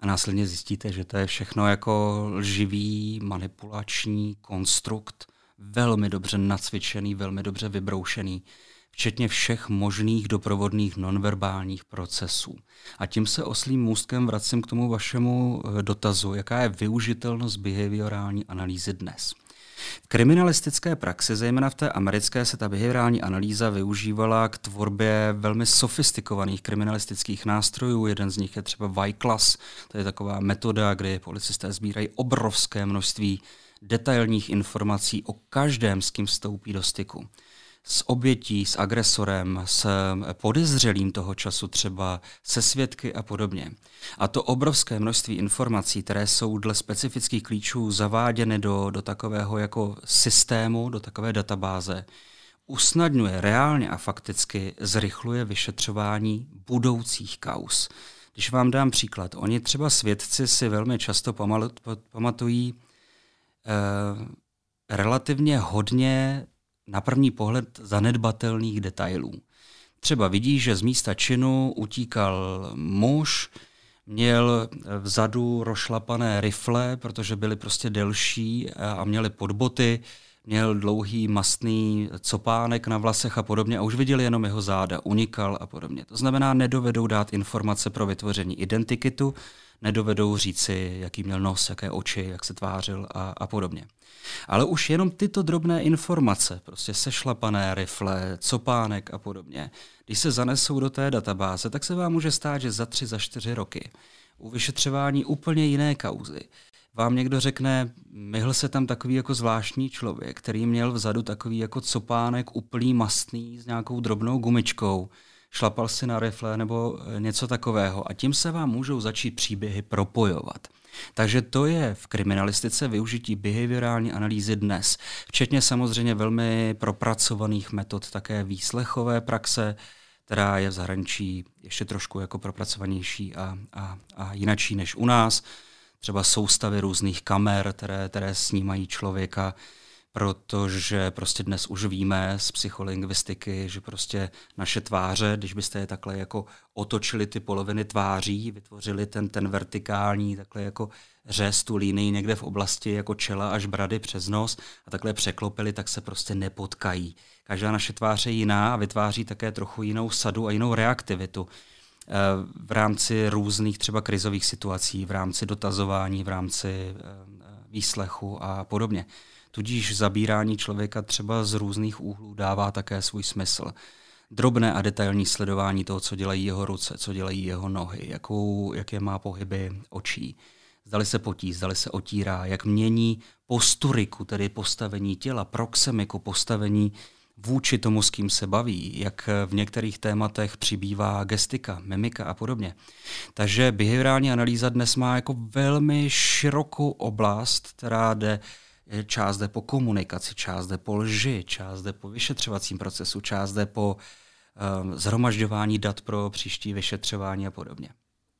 A následně zjistíte, že to je všechno jako lživý, manipulační konstrukt, velmi dobře nacvičený, velmi dobře vybroušený, včetně všech možných doprovodných nonverbálních procesů. A tím se oslým můstkem vracím k tomu vašemu eh, dotazu, jaká je využitelnost behaviorální analýzy dnes. V kriminalistické praxi, zejména v té americké, se ta behaviorální analýza využívala k tvorbě velmi sofistikovaných kriminalistických nástrojů. Jeden z nich je třeba Y-Class, to je taková metoda, kdy policisté sbírají obrovské množství detailních informací o každém, s kým vstoupí do styku s obětí, s agresorem, s podezřelým toho času třeba, se svědky a podobně. A to obrovské množství informací, které jsou dle specifických klíčů zaváděny do, do takového jako systému, do takové databáze, usnadňuje reálně a fakticky zrychluje vyšetřování budoucích kaus. Když vám dám příklad, oni třeba svědci si velmi často pamatují eh, relativně hodně na první pohled zanedbatelných detailů. Třeba vidí, že z místa činu utíkal muž, měl vzadu rošlapané rifle, protože byly prostě delší a měli podboty, měl dlouhý mastný copánek na vlasech a podobně a už viděli jenom jeho záda, unikal a podobně. To znamená, nedovedou dát informace pro vytvoření identikitu, nedovedou říci, jaký měl nos, jaké oči, jak se tvářil a, a podobně. Ale už jenom tyto drobné informace, prostě sešlapané rifle, copánek a podobně, když se zanesou do té databáze, tak se vám může stát, že za tři, za čtyři roky u vyšetřování úplně jiné kauzy vám někdo řekne, myhl se tam takový jako zvláštní člověk, který měl vzadu takový jako copánek úplný mastný s nějakou drobnou gumičkou, šlapal si na rifle nebo eh, něco takového. A tím se vám můžou začít příběhy propojovat. Takže to je v kriminalistice využití behaviorální analýzy dnes, včetně samozřejmě velmi propracovaných metod také výslechové praxe, která je v zahraničí ještě trošku jako propracovanější a, a, a jinačí než u nás. Třeba soustavy různých kamer, které, které snímají člověka, protože prostě dnes už víme z psycholingvistiky, že prostě naše tváře, když byste je takhle jako otočili ty poloviny tváří, vytvořili ten, ten vertikální takhle jako řez, tu linii někde v oblasti jako čela až brady přes nos a takhle překlopili, tak se prostě nepotkají. Každá naše tvář je jiná a vytváří také trochu jinou sadu a jinou reaktivitu eh, v rámci různých třeba krizových situací, v rámci dotazování, v rámci eh, výslechu a podobně. Tudíž zabírání člověka třeba z různých úhlů dává také svůj smysl. Drobné a detailní sledování toho, co dělají jeho ruce, co dělají jeho nohy, jakou, jaké má pohyby očí, zdali se potí, zdali se otírá, jak mění posturiku, tedy postavení těla, proxemiku, postavení vůči tomu, s kým se baví, jak v některých tématech přibývá gestika, mimika a podobně. Takže behaviorální analýza dnes má jako velmi širokou oblast, která jde část jde po komunikaci, část jde po lži, část jde po vyšetřovacím procesu, část jde po um, zhromažďování dat pro příští vyšetřování a podobně.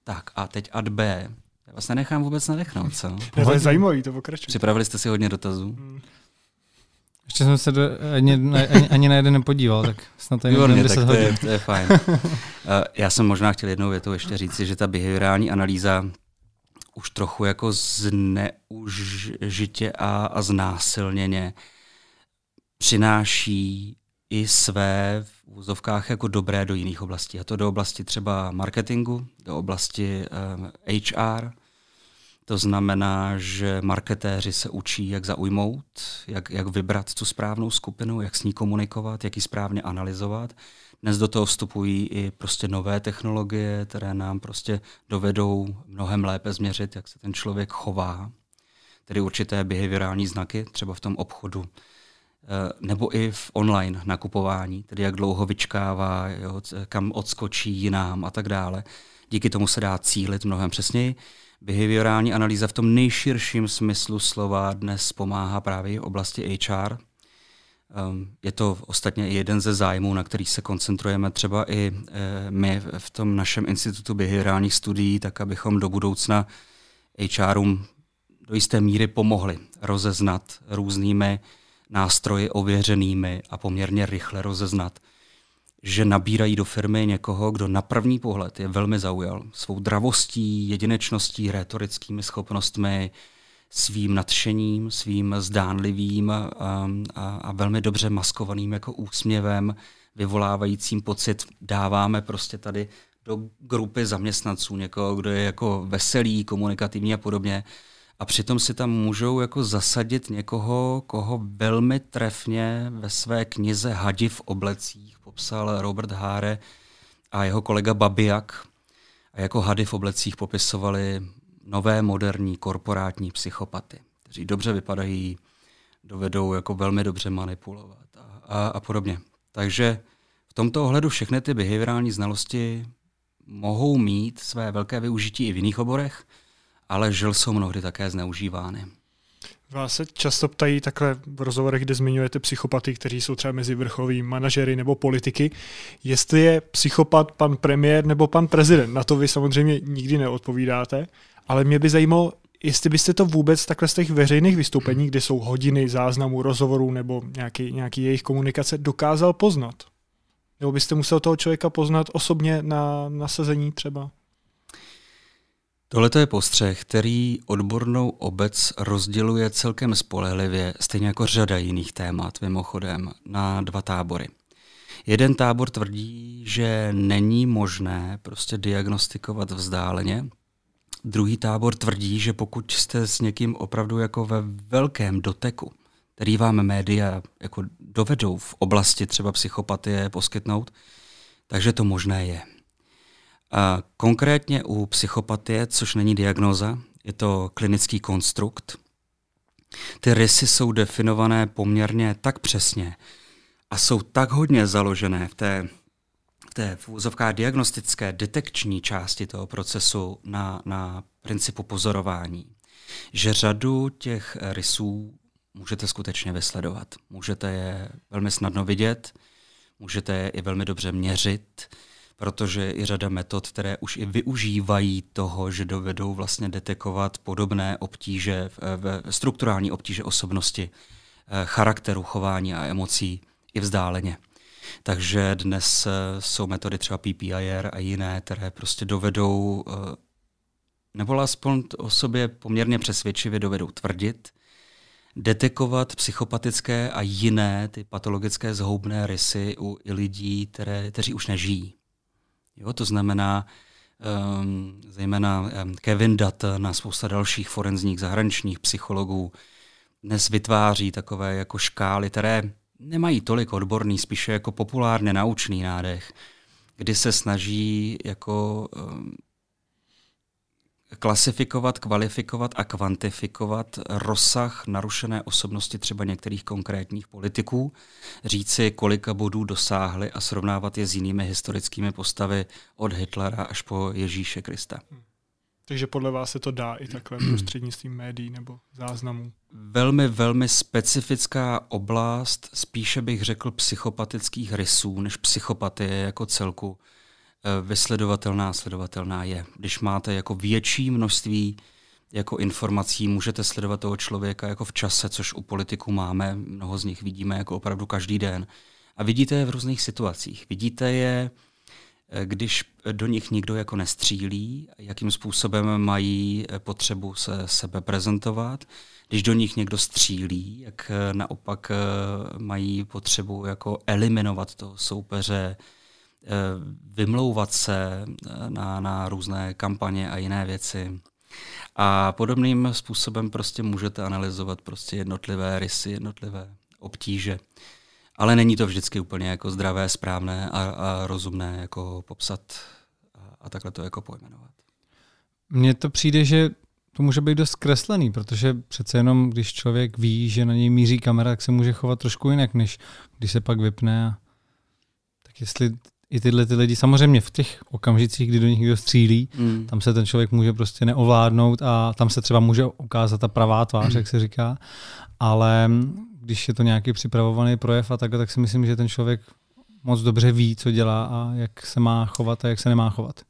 Tak a teď ad B. Já vás nenechám vůbec nadechnout, co? Ne, to je zajímavý, to pokračuje. Připravili jste si hodně dotazů? Hmm. Ještě jsem se do, ani, ani, ani na jeden nepodíval, tak snad to Výborně, tak to je, to je fajn. uh, já jsem možná chtěl jednou větou ještě říci, že ta behaviorální analýza už trochu jako zneužitě a, a znásilněně přináší i své v úzovkách jako dobré do jiných oblastí. A to do oblasti třeba marketingu, do oblasti um, ehm, HR. To znamená, že marketéři se učí, jak zaujmout, jak, jak vybrat tu správnou skupinu, jak s ní komunikovat, jak ji správně analyzovat. Dnes do toho vstupují i prostě nové technologie, které nám prostě dovedou mnohem lépe změřit, jak se ten člověk chová, tedy určité behaviorální znaky, třeba v tom obchodu, eh, nebo i v online nakupování, tedy jak dlouho vyčkává, jo, kam odskočí jinám a tak dále. Díky tomu se dá cílit mnohem přesněji. Behaviorální analýza v tom nejširším smyslu slova dnes pomáhá právě v oblasti HR, je to ostatně jeden ze zájmů, na který se koncentrujeme třeba i eh, my v tom našem institutu behaviorálních studií, tak abychom do budoucna HRům do jisté míry pomohli rozeznat různými nástroji ověřenými a poměrně rychle rozeznat, že nabírají do firmy někoho, kdo na první pohled je velmi zaujal svou dravostí, jedinečností, retorickými schopnostmi, svým nadšením, svým zdánlivým a, a, a velmi dobře maskovaným jako úsměvem, vyvolávajícím pocit, dáváme prostě tady do grupy zaměstnanců někoho, kdo je jako veselý, komunikativní a podobně. A přitom si tam můžou jako zasadit někoho, koho velmi trefně ve své knize Hadi v oblecích popsal Robert Háre a jeho kolega Babiak. A jako hady v oblecích popisovali nové moderní korporátní psychopaty, kteří dobře vypadají, dovedou jako velmi dobře manipulovat a, a, a podobně. Takže v tomto ohledu všechny ty behaviorální znalosti mohou mít své velké využití i v jiných oborech, ale žil jsou mnohdy také zneužívány. Vás se často ptají takhle v rozhovorech, kde zmiňujete psychopaty, kteří jsou třeba mezi vrcholovými manažery nebo politiky, jestli je psychopat pan premiér nebo pan prezident. Na to vy samozřejmě nikdy neodpovídáte, ale mě by zajímalo, jestli byste to vůbec takhle z těch veřejných vystoupení, kde jsou hodiny záznamů, rozhovorů nebo nějaký, nějaký jejich komunikace, dokázal poznat. Nebo byste musel toho člověka poznat osobně na nasazení třeba? Tohle je postřeh, který odbornou obec rozděluje celkem spolehlivě, stejně jako řada jiných témat, mimochodem, na dva tábory. Jeden tábor tvrdí, že není možné prostě diagnostikovat vzdáleně, Druhý tábor tvrdí, že pokud jste s někým opravdu jako ve velkém doteku, který vám média jako dovedou v oblasti třeba psychopatie poskytnout, takže to možné je. A konkrétně u psychopatie, což není diagnoza, je to klinický konstrukt. Ty rysy jsou definované poměrně tak přesně a jsou tak hodně založené v té v té v diagnostické detekční části toho procesu na, na principu pozorování, že řadu těch rysů můžete skutečně vysledovat. Můžete je velmi snadno vidět, můžete je i velmi dobře měřit, protože je i řada metod, které už i využívají toho, že dovedou vlastně detekovat podobné obtíže, strukturální obtíže osobnosti, eh, charakteru, chování a emocí i vzdáleně. Takže dnes eh, jsou metody třeba PPIR a jiné, které prostě dovedou, eh, nebo aspoň o sobě poměrně přesvědčivě dovedou tvrdit, detekovat psychopatické a jiné ty patologické zhoubné rysy u lidí, které, kteří už nežijí. Jo, to znamená, um, zejména um, Kevin Dutton a spousta dalších forenzních zahraničních psychologů dnes vytváří takové jako škály, které nemají tolik odborný, spíše jako populárně naučný nádech, kdy se snaží jako um, klasifikovat, kvalifikovat a kvantifikovat rozsah narušené osobnosti třeba některých konkrétních politiků, říci, kolika bodů dosáhli a srovnávat je s jinými historickými postavy od Hitlera až po Ježíše Krista. Hmm. Takže podle vás se to dá i takhle prostřednictvím médií nebo záznamů? Velmi, velmi specifická oblast, spíše bych řekl psychopatických rysů, než psychopatie jako celku Eh, vysledovatelná, sledovatelná je. Když máte jako větší množství jako informací, můžete sledovat toho člověka jako v čase, což u politiků máme, mnoho z nich vidíme jako opravdu každý den. A vidíte je v různých situacích. Vidíte je, když do nich nikdo jako nestřílí, jakým způsobem mají eh, potřebu se sebe prezentovat. Když do nich někdo střílí, jak naopak mají potřebu jako eliminovat toho soupeře, Eh, vymlouvat se eh, na, na různé kampaně a jiné věci. A podobným způsobem prostě můžete analyzovat prostě jednotlivé rysy, jednotlivé obtíže. Ale není to vždycky úplně jako zdravé, správné a, a rozumné jako popsat a, a takhle to jako pojmenovat. Mně to přijde, že to může být dost zkreslený, protože přece jenom, když člověk ví, že na něj míří kamera, tak se může chovat trošku jinak, než když se pak vypne. A... Tak jestli i tyhle ty lidi, samozřejmě v těch okamžicích, kdy do nich někdo střílí, mm. tam se ten člověk může prostě neovládnout a tam se třeba může ukázat ta pravá tvář, mm. jak se říká, ale když je to nějaký připravovaný projev a tak, tak si myslím, že ten člověk moc dobře ví, co dělá a jak se má chovat a jak se nemá chovat.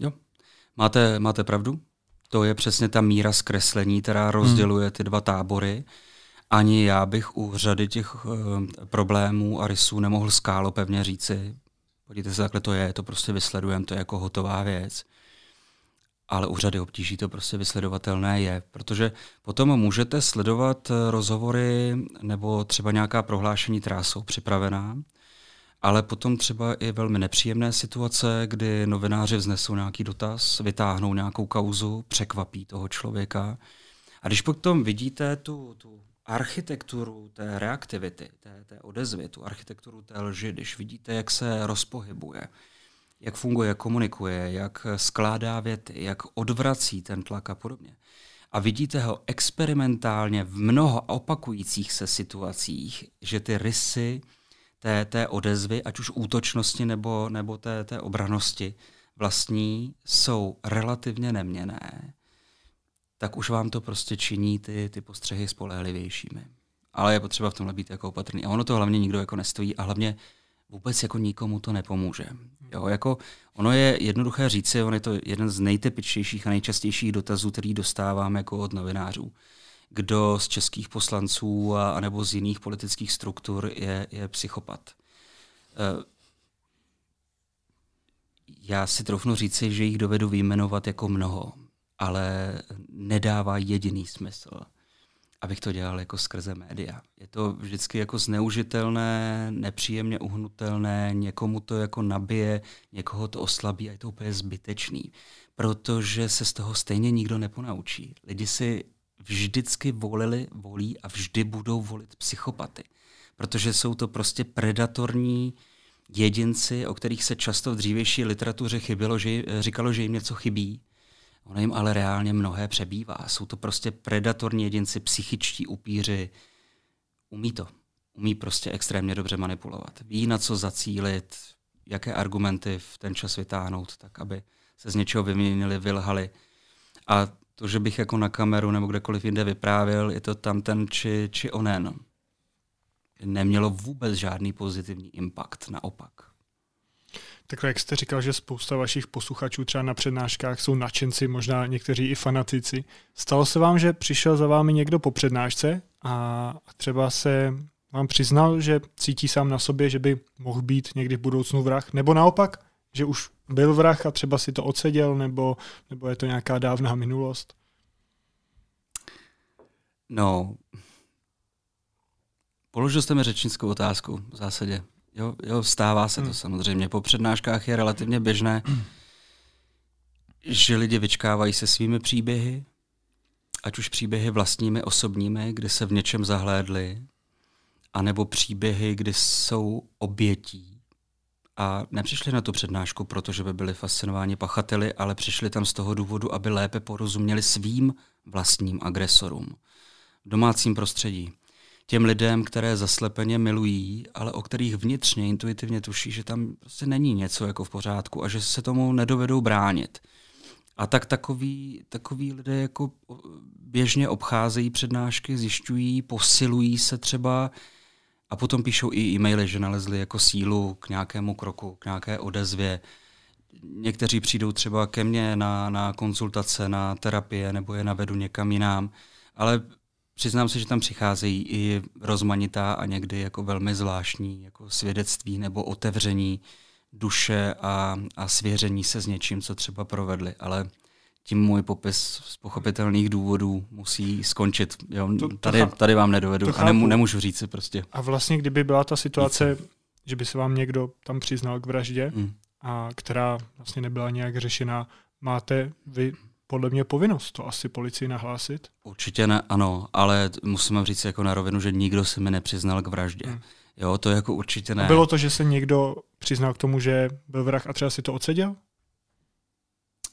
Jo, máte, máte pravdu. To je přesně ta míra zkreslení, která rozděluje ty dva tábory. Ani já bych u řady těch uh, problémů a rysů nemohl skálo pevně říci, podívejte se, takhle to je, to prostě vysledujeme, to je jako hotová věc. Ale u řady obtíží to prostě vysledovatelné je, protože potom můžete sledovat eh, rozhovory nebo třeba nějaká prohlášení, která jsou připravená, ale potom třeba i velmi nepříjemné situace, kdy novináři vznesou nějaký dotaz, vytáhnou nějakou kauzu, překvapí toho člověka. A když potom vidíte tu, tu architekturu té reaktivity, té, té odezvy, tu architekturu té lži, když vidíte, jak se rozpohybuje, jak funguje, komunikuje, jak skládá věty, jak odvrací ten tlak a podobně. A vidíte ho experimentálně v mnoho opakujících se situacích, že ty rysy té, té odezvy, ať už útočnosti nebo, nebo té, té obranosti vlastní, jsou relativně neměné tak už vám to prostě činí ty, ty postřehy spolehlivějšími. Ale je potřeba v tomhle být jako opatrný. A ono to hlavně nikdo jako nestojí a hlavně vůbec jako nikomu to nepomůže. Jo, jako ono je jednoduché říci, on je to jeden z nejtypičtějších a nejčastějších dotazů, který dostávám jako od novinářů. Kdo z českých poslanců a, nebo z jiných politických struktur je, je psychopat? E, já si troufnu říci, že jich dovedu vyjmenovat jako mnoho ale nedává jediný smysl, abych to dělal jako skrze média. Je to vždycky jako zneužitelné, nepříjemně uhnutelné, někomu to jako nabije, někoho to oslabí a je to úplně zbytečný, protože se z toho stejně nikdo neponaučí. Lidi si vždycky volili, volí a vždy budou volit psychopaty, protože jsou to prostě predatorní jedinci, o kterých se často v dřívější literatuře chybilo, že, říkalo, že jim něco chybí Ono jim ale reálně mnohé přebývá. Jsou to prostě predatorní jedinci, psychičtí upíři. Umí to. Umí prostě extrémně dobře manipulovat. Ví, na co zacílit, jaké argumenty v ten čas vytáhnout, tak aby se z něčeho vyměnili, vylhali. A to, že bych jako na kameru nebo kdekoliv jinde vyprávěl, je to tam ten či, či onen, nemělo vůbec žádný pozitivní impact, naopak. Takhle, jak jste říkal, že spousta vašich posluchačů třeba na přednáškách jsou nadšenci, možná někteří i fanatici. Stalo se vám, že přišel za vámi někdo po přednášce a třeba se vám přiznal, že cítí sám na sobě, že by mohl být někdy v budoucnu vrah? Nebo naopak, že už byl vrah a třeba si to odseděl, nebo, nebo je to nějaká dávná minulost? No, položil jste mi řečnickou otázku v zásadě. Jo, jo stává se to hmm. samozřejmě. Po přednáškách je relativně běžné, že lidi vyčkávají se svými příběhy, ať už příběhy vlastními, osobními, kdy se v něčem zahlédli, anebo příběhy, kdy jsou obětí a nepřišli na tu přednášku, protože by byli fascinováni pachateli, ale přišli tam z toho důvodu, aby lépe porozuměli svým vlastním agresorům v domácím prostředí. Těm lidem, které zaslepeně milují, ale o kterých vnitřně intuitivně tuší, že tam prostě není něco jako v pořádku a že se tomu nedovedou bránit. A tak takový, takový lidé jako běžně obcházejí přednášky, zjišťují, posilují se třeba a potom píšou i e-maily, že nalezli jako sílu k nějakému kroku, k nějaké odezvě. Někteří přijdou třeba ke mně na, na konzultace, na terapie nebo je navedu někam jinam, ale přiznám se, že tam přicházejí i rozmanitá a někdy jako velmi zvláštní jako svědectví nebo otevření duše a, a svěření se s něčím, co třeba provedli. Ale tím můj popis z pochopitelných důvodů musí skončit. Jo, to, to tady, tady vám nedovedu a nemů, nemůžu říct si prostě. A vlastně, kdyby byla ta situace, Více. že by se vám někdo tam přiznal k vraždě, hmm. a která vlastně nebyla nějak řešena, máte vy podle mě povinnost to asi policii nahlásit? Určitě ne, ano, ale musím říct jako na rovinu, že nikdo se mi nepřiznal k vraždě. Hmm. Jo, to jako určitě ne. A bylo to, že se někdo přiznal k tomu, že byl vrah a třeba si to odseděl?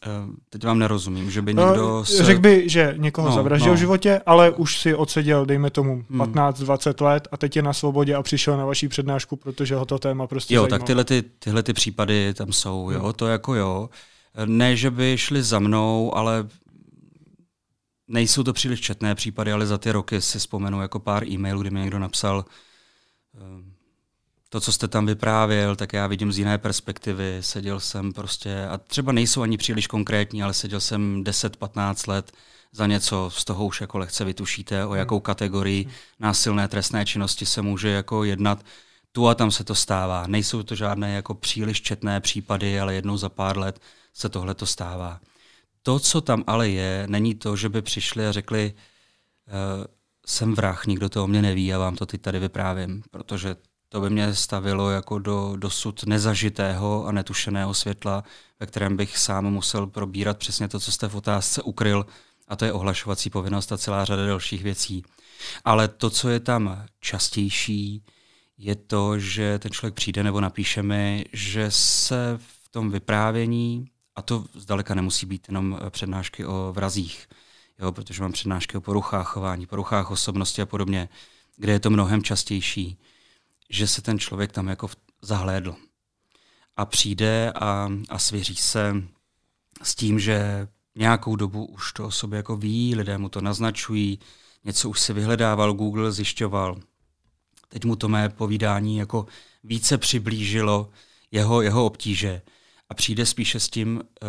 Eh, teď vám nerozumím, že by někdo uh, se... Řekl by, že někoho no, zavraždil no. v životě, ale už si odseděl, dejme tomu, 15-20 hmm. let a teď je na svobodě a přišel na vaší přednášku, protože ho to téma prostě Jo, zajímalo. tak tyhle, ty, tyhle ty případy tam jsou, jo, hmm. to jako jo. Ne, že by šli za mnou, ale nejsou to příliš četné případy, ale za ty roky si vzpomenu jako pár e-mailů, kdy mi někdo napsal, eh, to, co jste tam vyprávěl, tak já vidím z jiné perspektivy. Seděl jsem prostě, a třeba nejsou ani příliš konkrétní, ale seděl jsem 10-15 let za něco, z toho už jako lehce vytušíte, o jakou kategorii násilné trestné činnosti se může jako jednat. Tu a tam se to stává. Nejsou to žádné jako příliš četné případy, ale jednou za pár let se tohle to stává. To, co tam ale je, není to, že by přišli a řekli, uh, jsem vrah, nikdo to o mě neví a vám to teď tady vyprávím, protože to by mě stavilo jako do dosud nezažitého a netušeného světla, ve kterém bych sám musel probírat přesně to, co jste v otázce ukryl, a to je ohlašovací povinnost a celá řada dalších věcí. Ale to, co je tam častější, je to, že ten člověk přijde nebo napíše mi, že se v tom vyprávění, a to zdaleka nemusí být jenom přednášky o vrazích, jo, protože mám přednášky o poruchách chování, poruchách osobnosti a podobně, kde je to mnohem častější, že se ten člověk tam jako zahlédl. A přijde a, a svěří se s tím, že nějakou dobu už to o sobě jako ví, lidé mu to naznačují, něco už si vyhledával, Google zjišťoval. Teď mu to mé povídání jako více přiblížilo jeho, jeho obtíže a přijde spíše s tím, eh,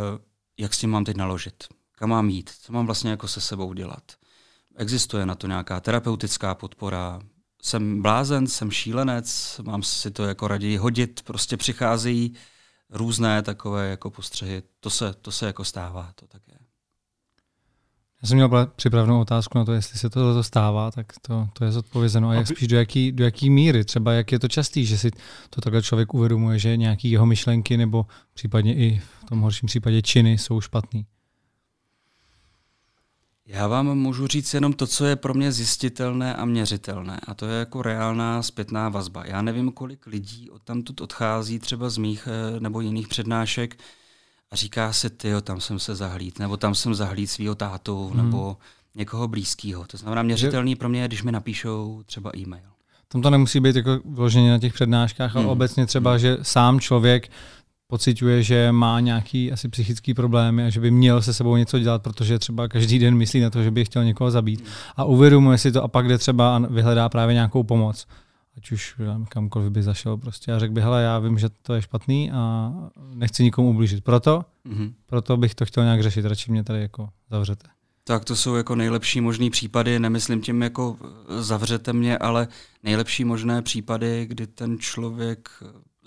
jak s tím mám teď naložit, kam mám jít, co mám vlastně jako se sebou dělat. Existuje na to nějaká terapeutická podpora, jsem blázen, jsem šílenec, mám si to jako raději hodit, prostě přicházejí různé takové jako postřehy. To se, to se jako stává, to tak je. Já jsem měl připravenou otázku na to, jestli se to stává, tak to, to je zodpovězeno. A jak spíš do jaký, do jaký míry, třeba jak je to častý, že si to takhle člověk uvědomuje, že nějaký jeho myšlenky nebo případně i v tom horším případě činy jsou špatný. Já vám můžu říct jenom to, co je pro mě zjistitelné a měřitelné. A to je jako reálná zpětná vazba. Já nevím, kolik lidí od tamtud odchází třeba z mých eh, nebo jiných přednášek a říká se, ty, tam jsem se zahlíd, nebo tam jsem zahlíd svého tátu, hmm. nebo někoho blízkého. To znamená, měřitelný pro mě je, když mi napíšou třeba e-mail. tam to nemusí být jako vloženě na těch přednáškách, ale hmm. obecně třeba, hmm. že sám člověk pociťuje, že má nějaký asi psychický problémy a že by měl se sebou něco dělat, protože třeba každý den myslí na to, že by chtěl někoho zabít hmm. a uvědomuje si to a pak jde třeba a vyhledá právě nějakou pomoc. Ať už kamkoliv by zašel prostě a řekl by, hele, já vím, že to je špatný a nechci nikomu ublížit. Proto, mm-hmm. proto bych to chtěl nějak řešit, radši mě tady jako zavřete. Tak to jsou jako nejlepší možný případy, nemyslím tím jako zavřete mě, ale nejlepší možné případy, kdy ten člověk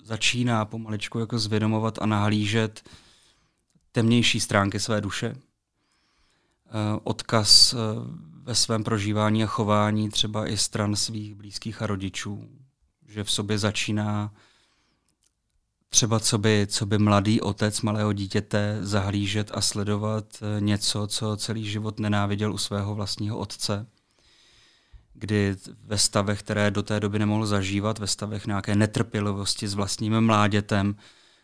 začíná pomaličku jako zvědomovat a nahlížet temnější stránky své duše. Eh, odkaz eh, ve svém prožívání a chování třeba i stran svých blízkých a rodičů, že v sobě začíná třeba co by, co by mladý otec malého dítěte zahlížet a sledovat eh, něco, co celý život nenáviděl u svého vlastního otce, kdy ve stavech, které do té doby nemohl zažívat, ve stavech nějaké netrpělivosti s vlastním mládětem,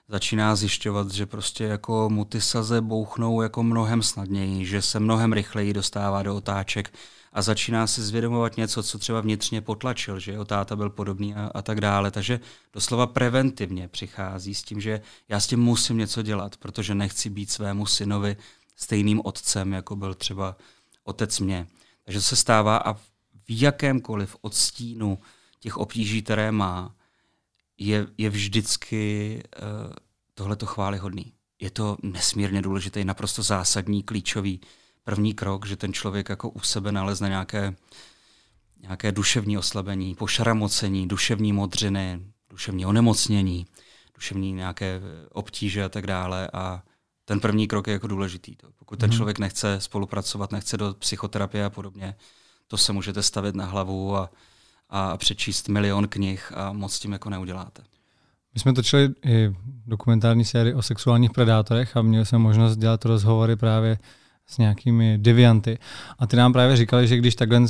začíná zjišťovat, že prostě jako mu ty saze bouchnou jako mnohem snadněji, že se mnohem rychleji dostává do otáček a začíná si zvědomovat něco, co třeba vnitřně potlačil, že jeho táta byl podobný a, a tak dále. Takže doslova preventivně přichází s tím, že já s tím musím něco dělat, protože nechci být svému synovi stejným otcem, jako byl třeba otec mě. Takže se stává a v jakémkoliv odstínu těch obtíží, které má, je, je vždycky uh, tohleto chválihodný. Je to nesmírně důležitý, naprosto zásadní, klíčový první krok, že ten člověk jako u sebe nalezne nějaké, nějaké duševní oslabení, pošramocení, duševní modřiny, duševní onemocnění, duševní nějaké obtíže a tak dále. A ten první krok je jako důležitý. To. Pokud ten mhm. člověk nechce spolupracovat, nechce do psychoterapie a podobně, to se můžete stavit na hlavu a, a přečíst milion knih a moc tím jako neuděláte. My jsme točili i dokumentární sérii o sexuálních predátorech a měli jsme možnost dělat rozhovory právě s nějakými devianty. A ty nám právě říkali, že když takhle uh,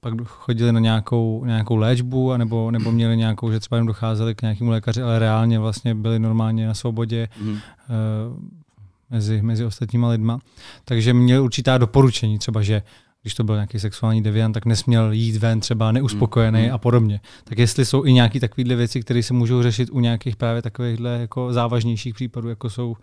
pak chodili na nějakou, nějakou léčbu, anebo, nebo měli nějakou, že třeba jim docházeli k nějakému lékaři, ale reálně vlastně byli normálně na svobodě mm. uh, mezi, mezi ostatníma lidma. Takže měli určitá doporučení, třeba, že když to byl nějaký sexuální deviant, tak nesměl jít ven třeba neuspokojený mm. a podobně. Tak jestli jsou i nějaké takovéhle věci, které se můžou řešit u nějakých právě takovýchhle jako závažnějších případů, jako jsou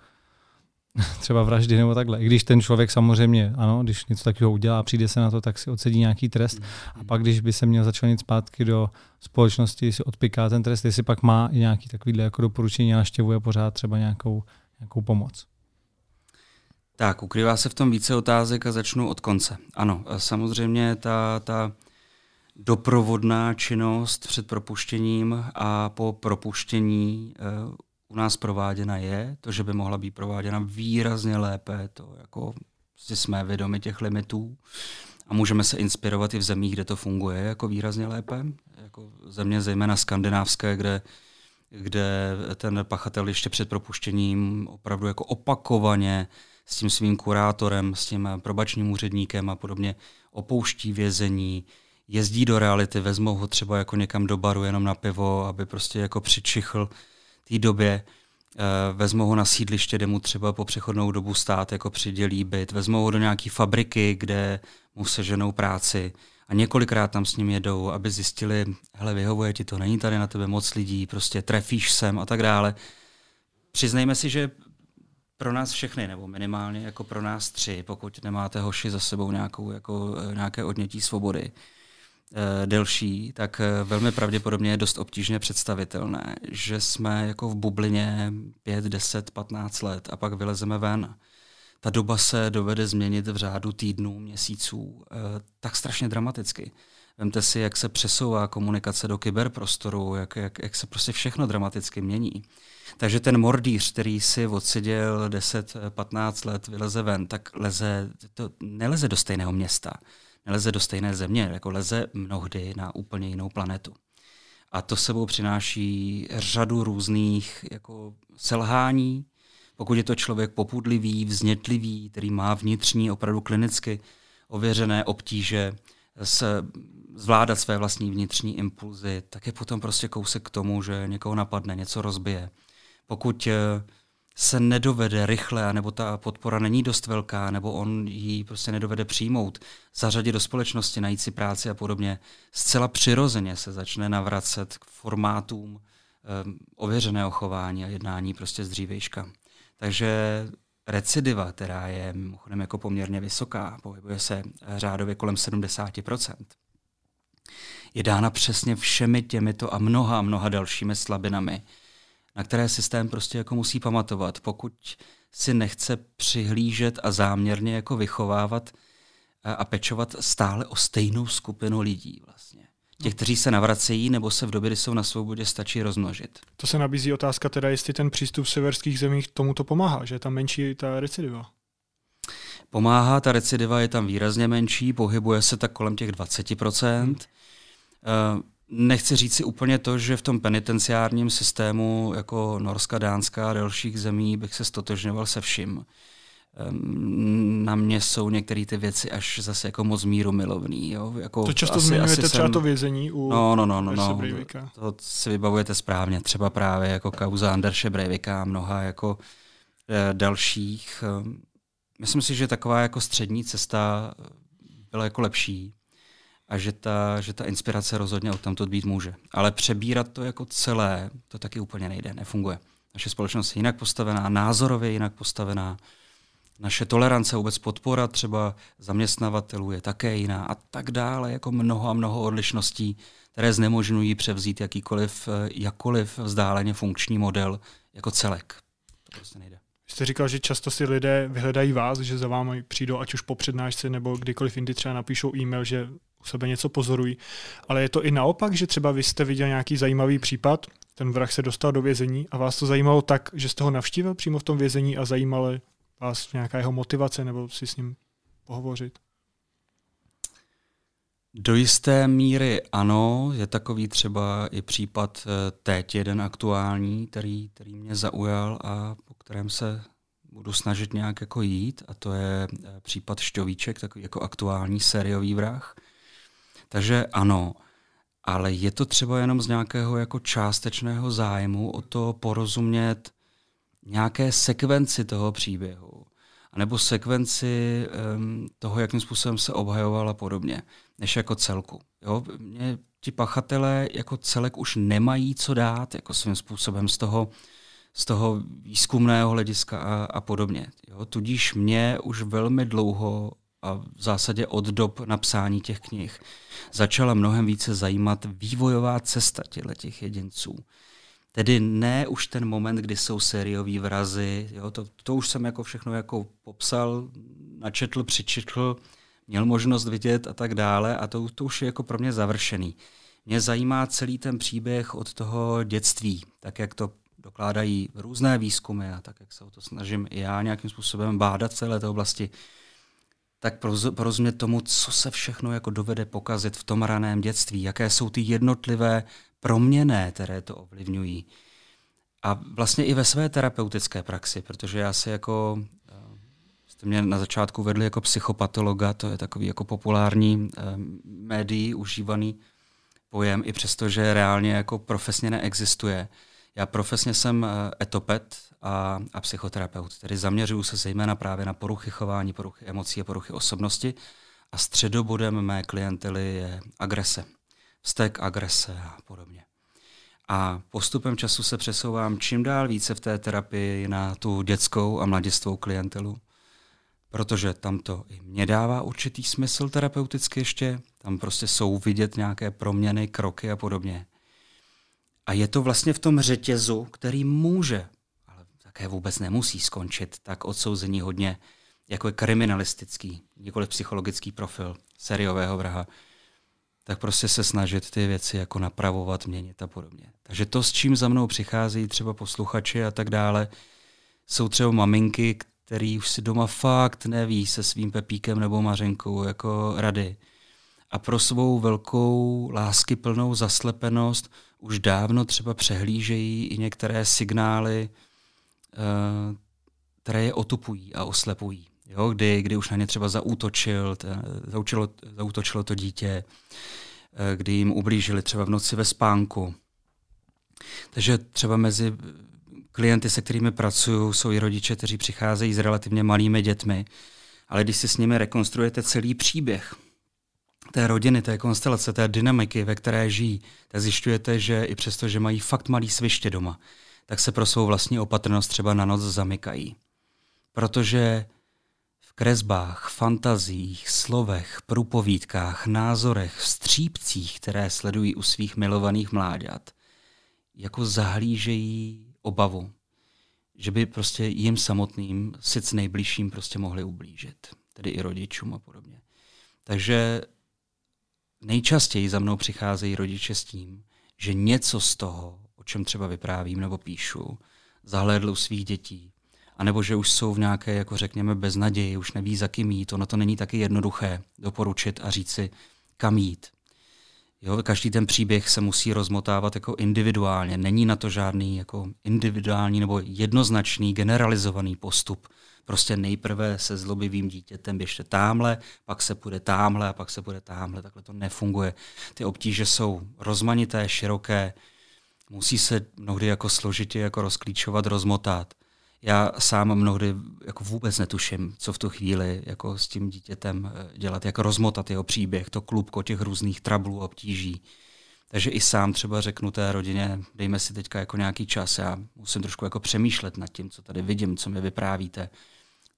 třeba vraždy nebo takhle. I když ten člověk samozřejmě, ano, když něco takového udělá, přijde se na to, tak si odsedí nějaký trest. Mm. A pak, když by se měl začlenit zpátky do společnosti, si odpiká ten trest, jestli pak má i nějaký takovýhle jako doporučení a naštěvuje pořád třeba nějakou, nějakou pomoc. Tak, ukrývá se v tom více otázek a začnu od konce. Ano, samozřejmě ta, ta doprovodná činnost před propuštěním a po propuštění eh, u nás prováděna je. To, že by mohla být prováděna výrazně lépe, to jako si jsme vědomi těch limitů a můžeme se inspirovat i v zemích, kde to funguje jako výrazně lépe. Jako země zejména skandinávské, kde kde ten pachatel ještě před propuštěním opravdu jako opakovaně s tím svým kurátorem, s tím probačním úředníkem a podobně opouští vězení, jezdí do reality, vezmou ho třeba jako někam do baru jenom na pivo, aby prostě jako přičichl té době, eh, vezmou ho na sídliště, kde mu třeba po přechodnou dobu stát jako přidělí byt, vezmou ho do nějaké fabriky, kde mu seženou práci a několikrát tam s ním jedou, aby zjistili, hele, vyhovuje ti to, není tady na tebe moc lidí, prostě trefíš sem a tak dále. Přiznejme si, že pro nás všechny, nebo minimálně jako pro nás tři, pokud nemáte hoši za sebou nějakou, jako, eh, nějaké odnětí svobody e, delší, tak e, velmi pravděpodobně je dost obtížně představitelné, že jsme jako v bublině 5, 10, 15 let a pak vylezeme ven. Ta doba se dovede změnit v řádu týdnů, měsíců, e, tak strašně dramaticky. Vemte si, jak se přesouvá komunikace do kyberprostoru, jak, jak, jak se prostě všechno dramaticky mění. Takže ten mordýř, který si odseděl 10-15 let, vyleze ven, tak leze, to neleze do stejného města, neleze do stejné země, jako leze mnohdy na úplně jinou planetu. A to sebou přináší řadu různých jako selhání, pokud je to člověk popudlivý, vznětlivý, který má vnitřní, opravdu klinicky ověřené obtíže, s, zvládat své vlastní vnitřní impulzy, tak je potom prostě kousek k tomu, že někoho napadne, něco rozbije pokud eh, se nedovede rychle, nebo ta podpora není dost velká, nebo on ji prostě nedovede přijmout, zařadit do společnosti, najít si práci a podobně, zcela přirozeně se začne navracet k formátům um, ověřeného chování a jednání prostě z dřívejška. Takže recidiva, která je mimochodem jako poměrně vysoká, pohybuje se řádově kolem 70%, je dána přesně všemi těmito a mnoha a mnoha dalšími slabinami, na které systém prostě jako musí pamatovat, pokud si nechce přihlížet a záměrně jako vychovávat a pečovat stále o stejnou skupinu lidí vlastně. Těch, kteří se navracejí nebo se v době, kdy jsou na svobodě, stačí rozmnožit. To se nabízí otázka teda, jestli ten přístup v severských zemích tomuto pomáhá, že je tam menší ta recidiva. Pomáhá, ta recidiva je tam výrazně menší, pohybuje se tak kolem těch 20%. Hmm. Uh, nechci říct si úplně to, že v tom penitenciárním systému jako Norska, Dánska a dalších zemí bych se stotožňoval se vším. Na mě jsou některé ty věci až zase jako moc míru milovný. Jo? Jako to často asi, zmiňujete asi třeba jsem... to vězení u no, no, no, no, no, To si vybavujete správně. Třeba právě jako kauza Anderše Breivika a mnoha jako e, dalších. Myslím si, že taková jako střední cesta byla jako lepší a že ta, že ta inspirace rozhodně od tamto být může. Ale přebírat to jako celé, to taky úplně nejde, nefunguje. Naše společnost je jinak postavená, názorově jinak postavená, naše tolerance, vůbec podpora třeba zaměstnavatelů je také jiná a tak dále, jako mnoho a mnoho odlišností, které znemožňují převzít jakýkoliv, jakkoliv vzdáleně funkční model jako celek. To prostě nejde. Jste říkal, že často si lidé vyhledají vás, že za vámi přijdou, ať už po přednášce nebo kdykoliv jindy třeba napíšou e-mail, že u sebe něco pozorují. Ale je to i naopak, že třeba vy jste viděl nějaký zajímavý případ, ten vrah se dostal do vězení a vás to zajímalo tak, že jste ho navštívil přímo v tom vězení a zajímalo vás nějaká jeho motivace nebo si s ním pohovořit? Do jisté míry ano, je takový třeba i případ eh, teď jeden aktuální, který, který mě zaujal a kterém se budu snažit nějak jako jít a to je eh, případ Šťovíček, takový jako aktuální sériový vrah. Takže ano, ale je to třeba jenom z nějakého jako částečného zájmu o to porozumět nějaké sekvenci toho příběhu, anebo sekvenci um, toho, jakým způsobem se obhajoval a podobně, než jako celku. Jo? Mě ti pachatelé jako celek už nemají co dát jako svým způsobem z toho, z toho výzkumného hlediska a, a podobně. Jo? Tudíž mě už velmi dlouho a v zásadě od dob napsání těch knih začala mnohem více zajímat vývojová cesta těch jedinců. Tedy ne už ten moment, kdy jsou sériový vrazy, jo, to, to už jsem jako všechno jako popsal, načetl, přičetl, měl možnost vidět a tak dále a to, to už je jako pro mě završený. Mě zajímá celý ten příběh od toho dětství, tak jak to dokládají různé výzkumy a tak jak se o to snažím i já nějakým způsobem bádat celé té oblasti, tak porozumět tomu, co se všechno jako dovede pokazit v tom raném dětství, jaké jsou ty jednotlivé proměné, které to ovlivňují. A vlastně i ve své terapeutické praxi, protože já si jako, eh, jste mě na začátku vedli jako psychopatologa, to je takový jako populární eh, médií užívaný pojem, i přesto, že reálně jako profesně neexistuje. Já profesně jsem eh, etopet a, a psychoterapeut, tedy zaměřuju se zejména právě na poruchy chování, poruchy emocí a poruchy osobnosti a středobodem mé klientely je agrese vztek, agrese a podobně. A postupem času se přesouvám čím dál více v té terapii na tu dětskou a mladistvou klientelu, protože tam to i mě dává určitý smysl terapeuticky ještě, tam prostě jsou vidět nějaké proměny, kroky a podobně. A je to vlastně v tom řetězu, který může, ale také vůbec nemusí skončit, tak odsouzení hodně jako je kriminalistický, nikoli psychologický profil seriového vraha, tak prostě se snažit ty věci jako napravovat, měnit a podobně. Takže to, s čím za mnou přichází třeba posluchači a tak dále, jsou třeba maminky, který už si doma fakt neví se svým Pepíkem nebo Mařenkou jako rady. A pro svou velkou lásky plnou zaslepenost už dávno třeba přehlížejí i některé signály, eh, které je otupují a oslepují. Jo, kdy, kdy už na ně třeba zaútočil, zaučilo, zautočilo to dítě, eh, kdy jim ublížili třeba v noci ve spánku. Takže třeba mezi klienty, se kterými pracuju, jsou i rodiče, kteří přicházejí s relativně malými dětmi, ale když si s nimi rekonstruujete celý příběh té rodiny, té konstelace, té dynamiky, ve které žijí, tak zjišťujete, že i přesto, že mají fakt malý sviště doma, tak se pro svou vlastní opatrnost třeba na noc zamykají. Protože v kresbách, fantazích, slovech, průpovídkách, názorech, střípcích, které sledují u svých milovaných mláďat, jako zahlížejí obavu, že by prostě jim samotným, sice nejbližším, prostě mohli ublížit, tedy i rodičům a podobně. Takže nejčastěji za mnou přicházejí rodiče s tím, že něco z toho, o čem třeba vyprávím nebo píšu, zahlédl u svých dětí, anebo že už jsou v nějaké, jako řekněme, beznaději, už neví, za kým jít. Ono to není taky jednoduché doporučit a říct si, kam jít. Jo, každý ten příběh se musí rozmotávat jako individuálně. Není na to žádný jako individuální nebo jednoznačný generalizovaný postup. Prostě nejprve se zlobivým dítětem běžte támhle, pak se půjde támhle a pak se půjde támhle. Takhle to nefunguje. Ty obtíže jsou rozmanité, široké, musí se mnohdy jako složitě jako rozklíčovat, rozmotat já sám mnohdy jako vůbec netuším, co v tu chvíli jako s tím dítětem eh, dělat, jak rozmotat jeho příběh, to klubko těch různých trablů, obtíží. Takže i sám třeba řeknu té rodině, dejme si teďka jako nějaký čas, já musím trošku jako přemýšlet nad tím, co tady vidím, co mi vyprávíte.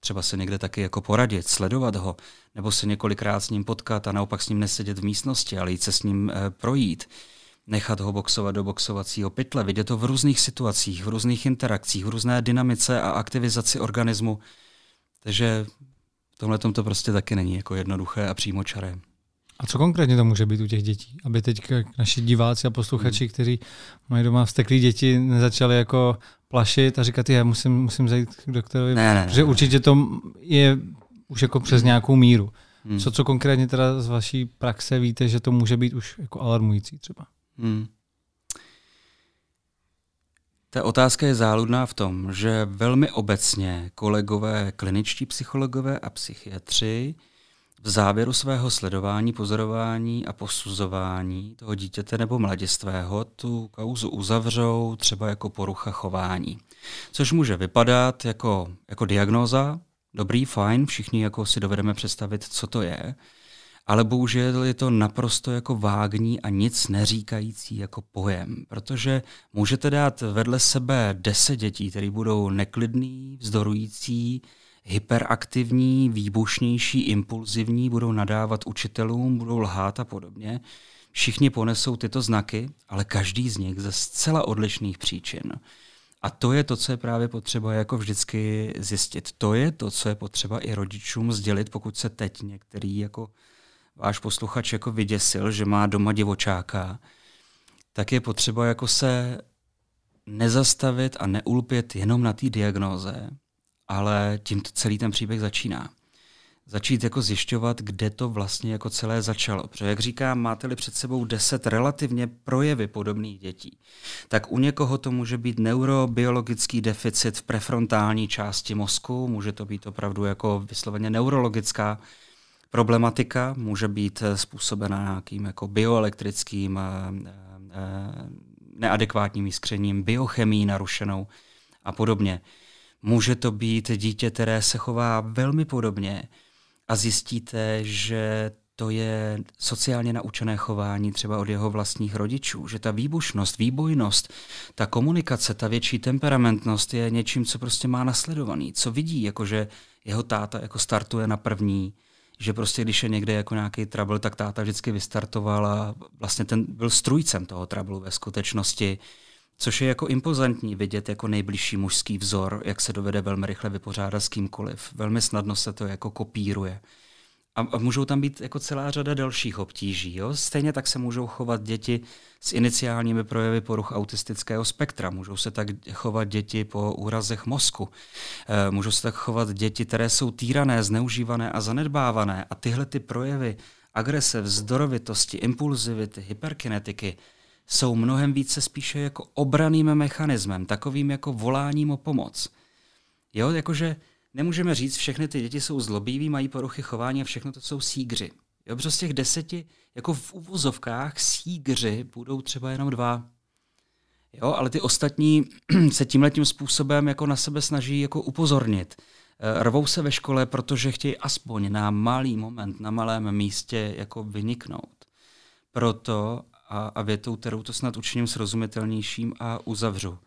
Třeba se někde taky jako poradit, sledovat ho, nebo se několikrát s ním potkat a naopak s ním nesedět v místnosti, ale jít se s ním e, projít nechat ho boxovat do boxovacího pytle, vidět to v různých situacích, v různých interakcích, v různé dynamice a aktivizaci organismu. Takže v tomhle to prostě taky není jako jednoduché a přímočaré. A co konkrétně to může být u těch dětí? Aby teď naši diváci a posluchači, hmm. kteří mají doma vzteklí děti, nezačali jako plašit a říkat, já musím, musím zajít k doktorovi, ne, ne, protože ne, určitě to je už jako přes hmm. nějakou míru. Hmm. Co, co konkrétně teda z vaší praxe víte, že to může být už jako alarmující třeba? Hmm. Ta otázka je záludná v tom, že velmi obecně kolegové kliničtí psychologové a psychiatři v závěru svého sledování, pozorování a posuzování toho dítěte nebo mladistvého tu kauzu uzavřou třeba jako porucha chování. Což může vypadat jako, jako diagnóza, dobrý, fajn, všichni jako si dovedeme představit, co to je, ale bohužel je to naprosto jako vágní a nic neříkající jako pojem, protože můžete dát vedle sebe deset dětí, které budou neklidný, vzdorující, hyperaktivní, výbušnější, impulzivní, budou nadávat učitelům, budou lhát a podobně. Všichni ponesou tyto znaky, ale každý z nich ze zcela odlišných příčin. A to je to, co je právě potřeba jako vždycky zjistit. To je to, co je potřeba i rodičům sdělit, pokud se teď některý jako váš posluchač jako vyděsil, že má doma divočáka, tak je potřeba jako se nezastavit a neulpět jenom na té diagnóze, ale tím celý ten příběh začíná. Začít jako zjišťovat, kde to vlastně jako celé začalo. Protože jak říkám, máte-li před sebou deset relativně projevy podobných dětí, tak u někoho to může být neurobiologický deficit v prefrontální části mozku, může to být opravdu jako vysloveně neurologická problematika může být eh, způsobena nějakým jako bioelektrickým eh, eh, neadekvátním jiskřením, biochemii narušenou a podobně. Může to být dítě, které se chová velmi podobně a zjistíte, že to je sociálně naučené chování třeba od jeho vlastních rodičů, že ta výbušnost, výbojnost, ta komunikace, ta větší temperamentnost je něčím, co prostě má nasledovaný, co vidí, jakože jeho táta jako startuje na první, že prostě když je někde jako nějaký trouble, tak táta vždycky vystartoval a vlastně ten byl strujcem toho trouble ve skutečnosti, což je jako impozantní vidět jako nejbližší mužský vzor, jak se dovede velmi rychle vypořádat s kýmkoliv. Velmi snadno se to jako kopíruje. A, a můžou tam být jako celá řada dalších obtíží. Jo? Stejně tak se můžou chovat děti s iniciálními projevy poruch autistického spektra. Můžou se tak chovat děti po úrazech mozku. E, můžou se tak chovat děti, které jsou týrané, zneužívané a zanedbávané. A tyhle ty projevy agrese, vzdorovitosti, impulzivity, hyperkinetiky jsou mnohem více spíše jako obraným mechanismem, takovým jako voláním o pomoc. Jo, jakože nemůžeme říct, všechny ty děti jsou zlobivý, mají poruchy chování a všechno to jsou sígři. Jo, protože z těch deseti, jako v uvozovkách, sígři budou třeba jenom dva. Jo, ale ty ostatní se tímhletím způsobem jako na sebe snaží jako upozornit. Eh, rvou se ve škole, protože chtějí aspoň na malý moment, na malém místě jako vyniknout. Proto a, a větou, kterou to snad učiním srozumitelnějším a uzavřu.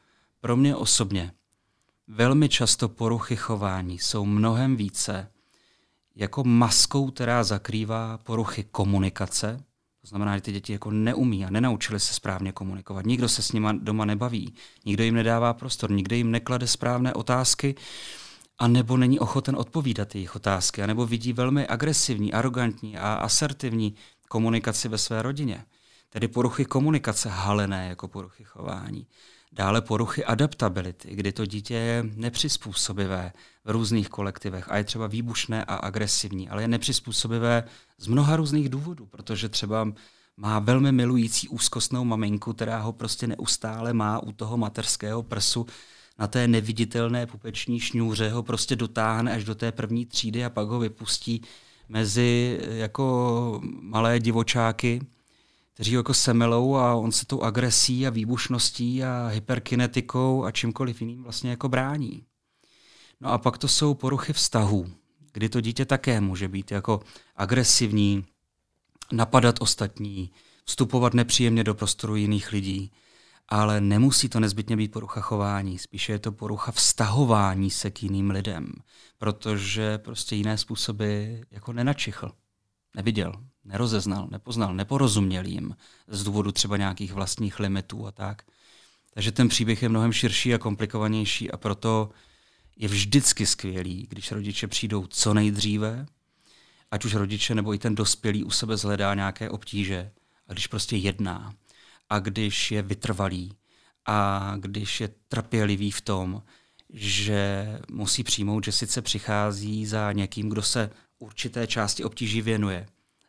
Pro mě osobně velmi často poruchy chování jsou mnohem více jako maskou, která zakrývá poruchy komunikace, to znamená, že ty děti jako neumí a nenaučili se správně komunikovat. Nikdo se s nima doma nebaví, nikdo jim nedává prostor, nikdo jim neklade správné otázky, a nebo není ochoten odpovídat jejich otázky, a nebo vidí velmi agresivní, arrogantní a asertivní komunikaci ve své rodině. Tedy poruchy komunikace halené jako poruchy chování. Dále poruchy adaptability, kdy to dítě je nepřizpůsobivé v různých kolektivech a je třeba výbušné a agresivní, ale je nepřizpůsobivé z mnoha různých důvodů, protože třeba má velmi milující úzkostnou maminku, která ho prostě neustále má u toho materského prsu na té neviditelné pupeční šňůře, ho prostě dotáhne až do té první třídy a pak ho vypustí mezi jako malé divočáky, kteří ho jako semelou a on se tou agresí a výbušností a hyperkinetikou a čímkoliv jiným vlastně jako brání. No a pak to jsou poruchy vztahů, kdy to dítě také může být jako agresivní, napadat ostatní, vstupovat nepříjemně do prostoru jiných lidí, ale nemusí to nezbytně být porucha chování, spíše je to porucha vztahování se k jiným lidem, protože prostě jiné způsoby jako nenačichl, neviděl, nerozeznal, nepoznal, neporozuměl jim z důvodu třeba nějakých vlastních limitů a tak. Takže ten příběh je mnohem širší a komplikovanější a proto je vždycky skvělý, když rodiče přijdou co nejdříve, ať už rodiče nebo i ten dospělý u sebe zhledá nějaké obtíže a když prostě jedná a když je vytrvalý a když je trpělivý v tom, že musí přijmout, že sice přichází za někým, kdo se určité části obtíží věnuje,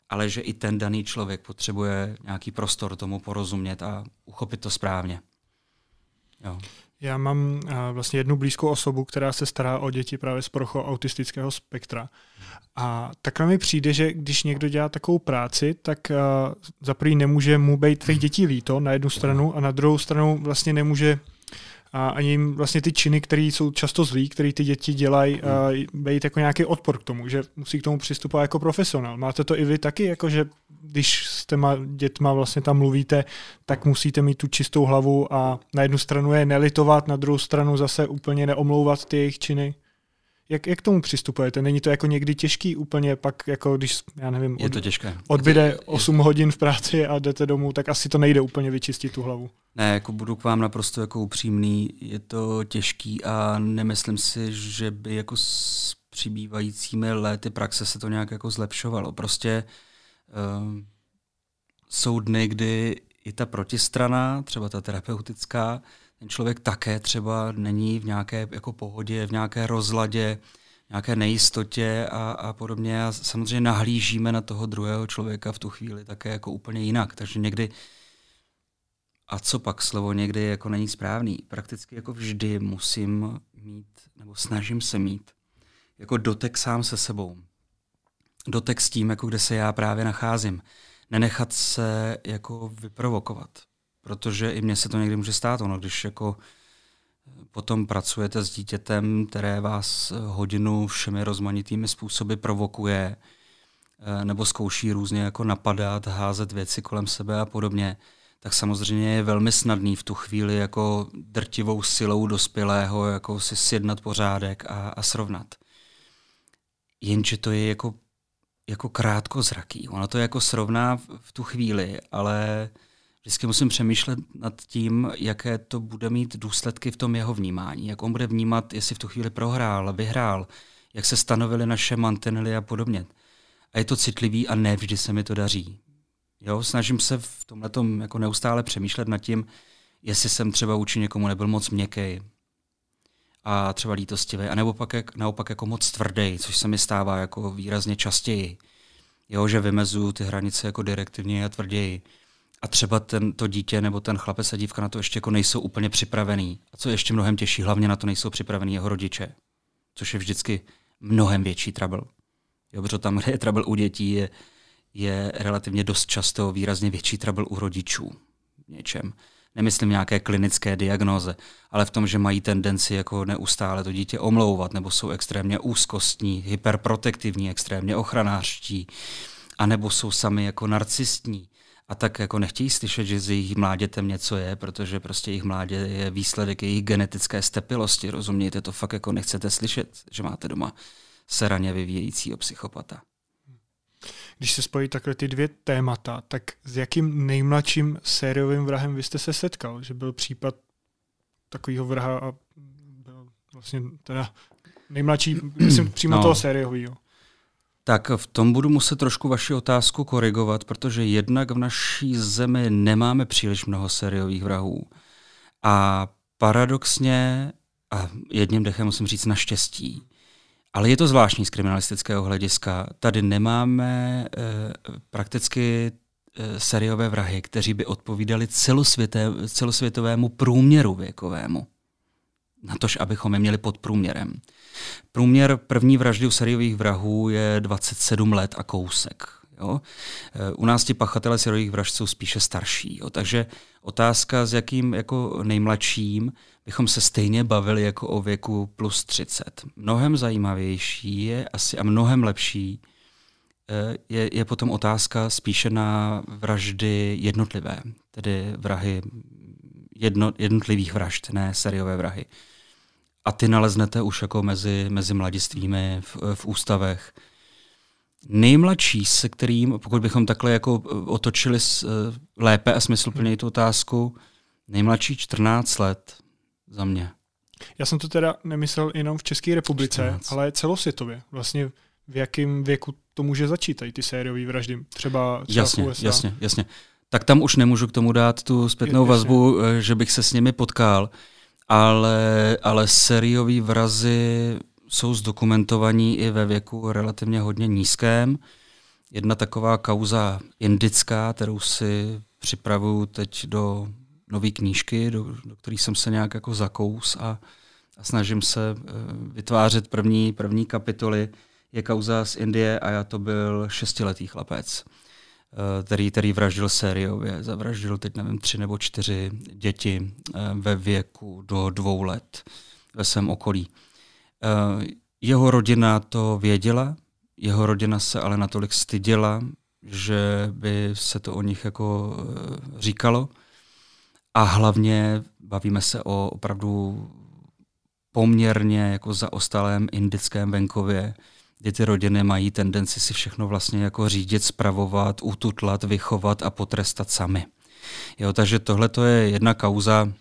ale že i ten daný člověk potřebuje nějaký prostor tomu porozumět a uchopit to správně. Jo. Já mám uh, vlastně jednu blízkou osobu, která se stará o děti právě z procho autistického spektra. A takhle mi přijde, že když někdo dělá takovou práci, tak uh, za prvý nemůže mu být těch dětí líto na jednu stranu a na druhou stranu vlastně nemůže a ani jim vlastně ty činy, které jsou často zlí, které ty děti dělají, hmm. být jako nějaký odpor k tomu, že musí k tomu přistupovat jako profesionál. Máte to i vy taky, jako že když s těma dětma vlastně tam mluvíte, tak musíte mít tu čistou hlavu a na jednu stranu je nelitovat, na druhou stranu zase úplně neomlouvat ty jejich činy? Jak, jak k tomu přistupujete? Není to jako někdy těžký úplně pak, jako když, já nevím, od, je to těžké. odbyde 8 hodin v práci a jdete domů, tak asi to nejde úplně vyčistit tu hlavu. Ne, jako budu k vám naprosto jako upřímný, je to těžký a nemyslím si, že by jako s přibývajícími léty praxe se to nějak jako zlepšovalo. Prostě uh, jsou dny, kdy i ta protistrana, třeba ta terapeutická, ten člověk také třeba není v nějaké jako pohodě, v nějaké rozladě, nějaké nejistotě a, a podobně. A samozřejmě nahlížíme na toho druhého člověka v tu chvíli také jako úplně jinak. Takže někdy, a co pak slovo někdy jako není správný, prakticky jako vždy musím mít, nebo snažím se mít, jako dotek sám se sebou. Dotek s tím, jako kde se já právě nacházím. Nenechat se jako vyprovokovat protože i mně se to někdy může stát, ono, když jako eh, potom pracujete s dítětem, které vás hodinu všemi rozmanitými způsoby provokuje, eh, nebo zkouší různě jako napadat, házet věci kolem sebe a podobně, tak samozřejmě je velmi snadný v tu chvíli jako drtivou silou dospělého jako si sjednat pořádek a, a srovnat. Jenže to je jako, jako krátkozraký. Ono to jako srovná v, v tu chvíli, ale vždycky musím přemýšlet nad tím, jaké to bude mít důsledky v tom jeho vnímání, jak on bude vnímat, jestli v tu chvíli prohrál, vyhrál, jak se stanovily naše mantinely a podobně. A je to citlivý a ne vždy se mi to daří. Jo, snažím se v tomhle jako neustále přemýšlet nad tím, jestli jsem třeba vůči někomu nebyl moc měkký a třeba lítostivý, anebo pak jak, naopak jako moc tvrdý, což se mi stává jako výrazně častěji. Jo, že vymezuju ty hranice jako direktivně a tvrději a třeba ten, to dítě nebo ten chlapec a dívka na to ještě jako nejsou úplně připravený. A co je ještě mnohem těžší, hlavně na to nejsou připravený jeho rodiče, což je vždycky mnohem větší trouble. Jo, protože tam, kde je trouble u dětí, je, je relativně dost často výrazně větší trouble u rodičů v něčem. Nemyslím nějaké klinické diagnoze, ale v tom, že mají tendenci jako neustále to dítě omlouvat, nebo jsou extrémně úzkostní, hyperprotektivní, extrémně ochranářští, anebo jsou sami jako narcistní a tak jako nechtějí slyšet, že s jejich mládětem něco je, protože prostě jejich mládě je výsledek jejich genetické stepilosti. Rozumějte, to fakt jako nechcete slyšet, že máte doma seraně vyvíjejícího psychopata. Když se spojí takhle ty dvě témata, tak s jakým nejmladším sériovým vrahem vy jste se setkal? Že byl případ takového vraha a byl vlastně teda nejmladší, myslím přímo no. toho sériového. Tak v tom budu muset trošku vaši otázku korigovat, protože jednak v naší zemi nemáme příliš mnoho sériových vrahů. A paradoxně, a jedním dechem musím říct naštěstí, ale je to zvláštní z kriminalistického hlediska. Tady nemáme e, prakticky e, seriové vrahy, kteří by odpovídali celosvětovému průměru věkovému. Na tož, abychom je měli pod průměrem. Průměr první vraždy u seriových vrahů je 27 let a kousek. Jo? E, u nás ti pachatelé seriových vražd jsou spíše starší. Jo? Takže otázka, s jakým jako nejmladším bychom se stejně bavili jako o věku plus 30. Mnohem zajímavější je asi a mnohem lepší e, je, je potom otázka spíše na vraždy jednotlivé, tedy vrahy jedno, jednotlivých vražd, ne seriové vrahy. A ty naleznete už jako mezi, mezi mladistvími v, v ústavech. Nejmladší, se kterým, pokud bychom takhle jako otočili s, eh, lépe a smysluplně tu otázku, nejmladší 14 let za mě. Já jsem to teda nemyslel jenom v České republice, 14. ale celosvětově. Vlastně v jakém věku to může začít, tady ty sériové vraždy, třeba, třeba jasně, v USA. Jasně, jasně. Tak tam už nemůžu k tomu dát tu zpětnou vazbu, eh, že bych se s nimi potkal ale, ale sériový vrazy jsou zdokumentovaní i ve věku relativně hodně nízkém. Jedna taková kauza indická, kterou si připravuju teď do nové knížky, do, do které jsem se nějak jako zakous a, a snažím se uh, vytvářet první, první kapitoly, je kauza z Indie a já to byl šestiletý chlapec. Eh, který, který vraždil sériově. Zavraždil teď, nevím, tři nebo čtyři děti eh, ve věku do dvou let ve svém okolí. Eh, jeho rodina to věděla, jeho rodina se ale natolik styděla, že by se to o nich jako říkalo. A hlavně bavíme se o opravdu poměrně jako zaostalém indickém venkově, kdy ty rodiny mají tendenci si všechno vlastně jako řídit, spravovat, ututlat, vychovat a potrestat sami. Jo, takže tohle to je jedna kauza,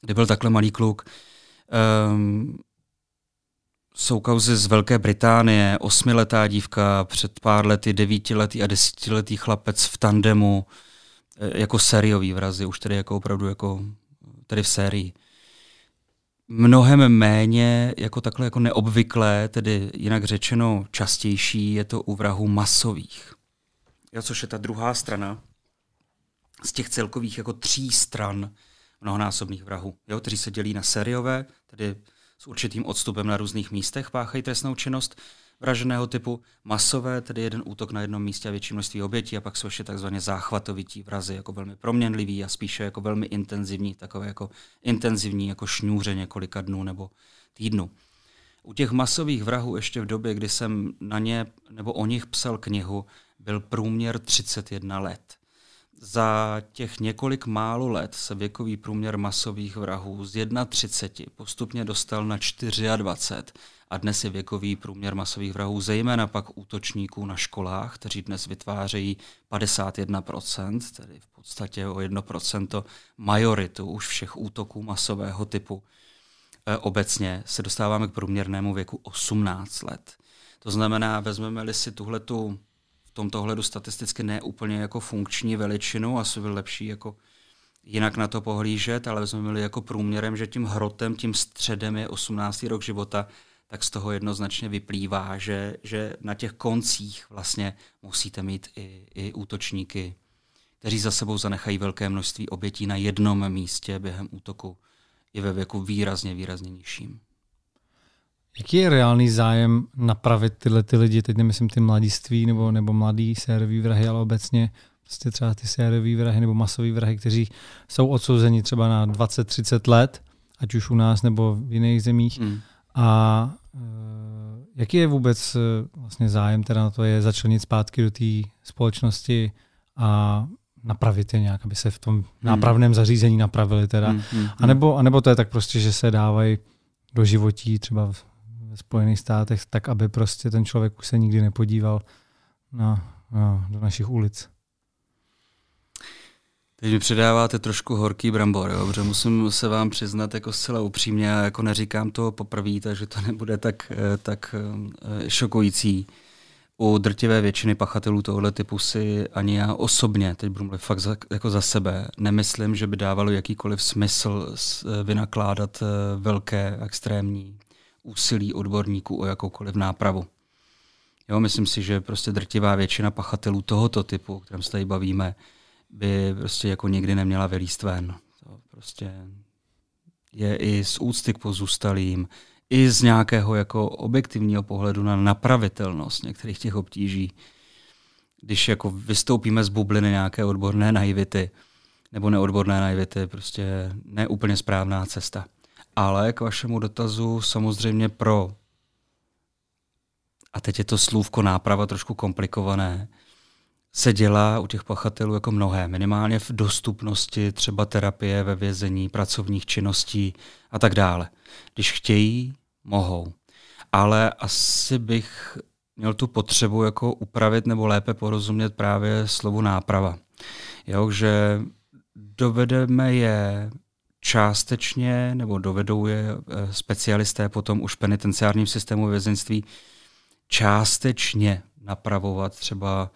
kdy byl takhle malý kluk. Um, jsou kauzy z Velké Británie, osmiletá dívka, před pár lety devítiletý a desetiletý chlapec v tandemu, e, jako sériový vrazy, už tedy jako opravdu jako tedy v sérii mnohem méně jako takhle jako neobvyklé, tedy jinak řečeno častější, je to u vrahů masových. Jo, což je ta druhá strana z těch celkových jako tří stran mnohonásobných vrahů, jo, kteří se dělí na sériové, tedy s určitým odstupem na různých místech páchají trestnou činnost, vraženého typu, masové, tedy jeden útok na jednom místě a větší množství obětí, a pak jsou ještě takzvaně záchvatovití vrazy, jako velmi proměnlivý a spíše jako velmi intenzivní, takové jako intenzivní jako šňůře několika dnů nebo týdnů. U těch masových vrahů ještě v době, kdy jsem na ně nebo o nich psal knihu, byl průměr 31 let. Za těch několik málo let se věkový průměr masových vrahů z 31 postupně dostal na 24 a dnes je věkový průměr masových vrahů, zejména pak útočníků na školách, kteří dnes vytvářejí 51%, tedy v podstatě o 1% majoritu už všech útoků masového typu. E, obecně se dostáváme k průměrnému věku 18 let. To znamená, vezmeme-li si tuhletu v tomto ohledu statisticky neúplně jako funkční veličinu, asi byl lepší jako jinak na to pohlížet, ale vezmeme-li jako průměrem, že tím hrotem, tím středem je 18. rok života, tak z toho jednoznačně vyplývá, že, že na těch koncích vlastně musíte mít i, i útočníky, kteří za sebou zanechají velké množství obětí na jednom místě během útoku i ve věku výrazně, výrazně nižším. Jaký je reálný zájem napravit tyhle ty lidi, teď nemyslím ty mladiství nebo, nebo mladý sériový vrahy, ale obecně prostě třeba ty sériové vrahy nebo masové vrahy, kteří jsou odsouzeni třeba na 20-30 let, ať už u nás nebo v jiných zemích. Hmm. A e, jaký je vůbec e, vlastně zájem teda na to je začlenit zpátky do té společnosti a napravit je nějak, aby se v tom hmm. nápravném zařízení napravili teda. Hmm, hmm, hmm. A, nebo, a nebo to je tak prostě, že se dávají do životí třeba v, ve Spojených státech, tak aby prostě ten člověk už se nikdy nepodíval na, na, do našich ulic. Teď mi předáváte trošku horký brambor, jo, protože musím se vám přiznat jako zcela upřímně, jako neříkám to poprvé, takže to nebude tak, eh, tak eh, šokující. U drtivé většiny pachatelů tohoto typu si ani já osobně, teď budu mluvit fakt za, jako za sebe, nemyslím, že by dávalo jakýkoliv smysl eh, vynakládat velké extrémní úsilí odborníků o jakoukoliv nápravu. Jo, myslím si, že prostě drtivá většina pachatelů tohoto typu, o kterém se tady bavíme, by prostě jako nikdy neměla vylíst ven. To prostě je i z úcty k pozůstalým, i z nějakého jako objektivního pohledu na napravitelnost některých těch obtíží. Když jako vystoupíme z bubliny nějaké odborné naivity, nebo neodborné naivity, prostě neúplně správná cesta. Ale k vašemu dotazu samozřejmě pro, a teď je to slůvko náprava trošku komplikované, se dělá u těch pachatelů jako mnohé, minimálně v dostupnosti třeba terapie ve vězení, pracovních činností a tak dále. Když chtějí, mohou. Ale asi bych měl tu potřebu jako upravit nebo lépe porozumět právě slovu náprava. Jo, že dovedeme je částečně, nebo dovedou je eh, specialisté potom už penitenciárním systému vězeňství částečně napravovat třeba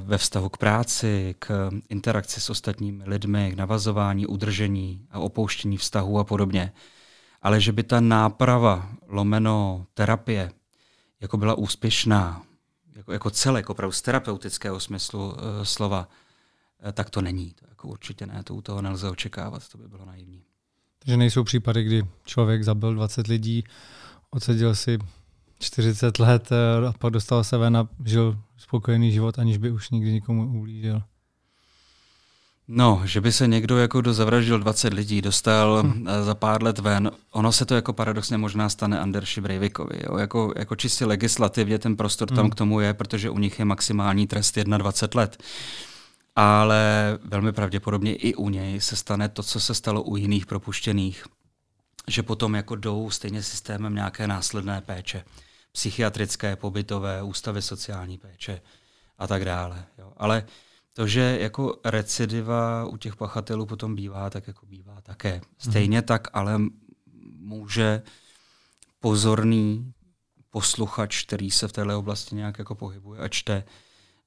ve vztahu k práci, k interakci s ostatními lidmi, k navazování, udržení a opouštění vztahu a podobně. Ale že by ta náprava, lomeno terapie, jako byla úspěšná, jako, jako celek, opravdu z terapeutického smyslu uh, slova, uh, tak to není. To jako určitě ne, to u toho nelze očekávat, to by bylo naivní. Takže nejsou případy, kdy člověk zabil 20 lidí, odseděl si 40 let a pak dostal se ven a žil spokojený život, aniž by už nikdy nikomu ublížil. No, že by se někdo, jako kdo zavraždil 20 lidí, dostal hm. za pár let ven, ono se to jako paradoxně možná stane Anderši Breivikovi. Jo? Jako, jako čistě legislativně ten prostor hm. tam k tomu je, protože u nich je maximální trest 21 let. Ale velmi pravděpodobně i u něj se stane to, co se stalo u jiných propuštěných, že potom jako jdou stejně systémem nějaké následné péče psychiatrické, pobytové, ústavy sociální péče a tak dále. Jo. Ale to, že jako recidiva u těch pachatelů potom bývá, tak jako bývá také. Stejně mm. tak ale může pozorný posluchač, který se v této oblasti nějak jako pohybuje a čte,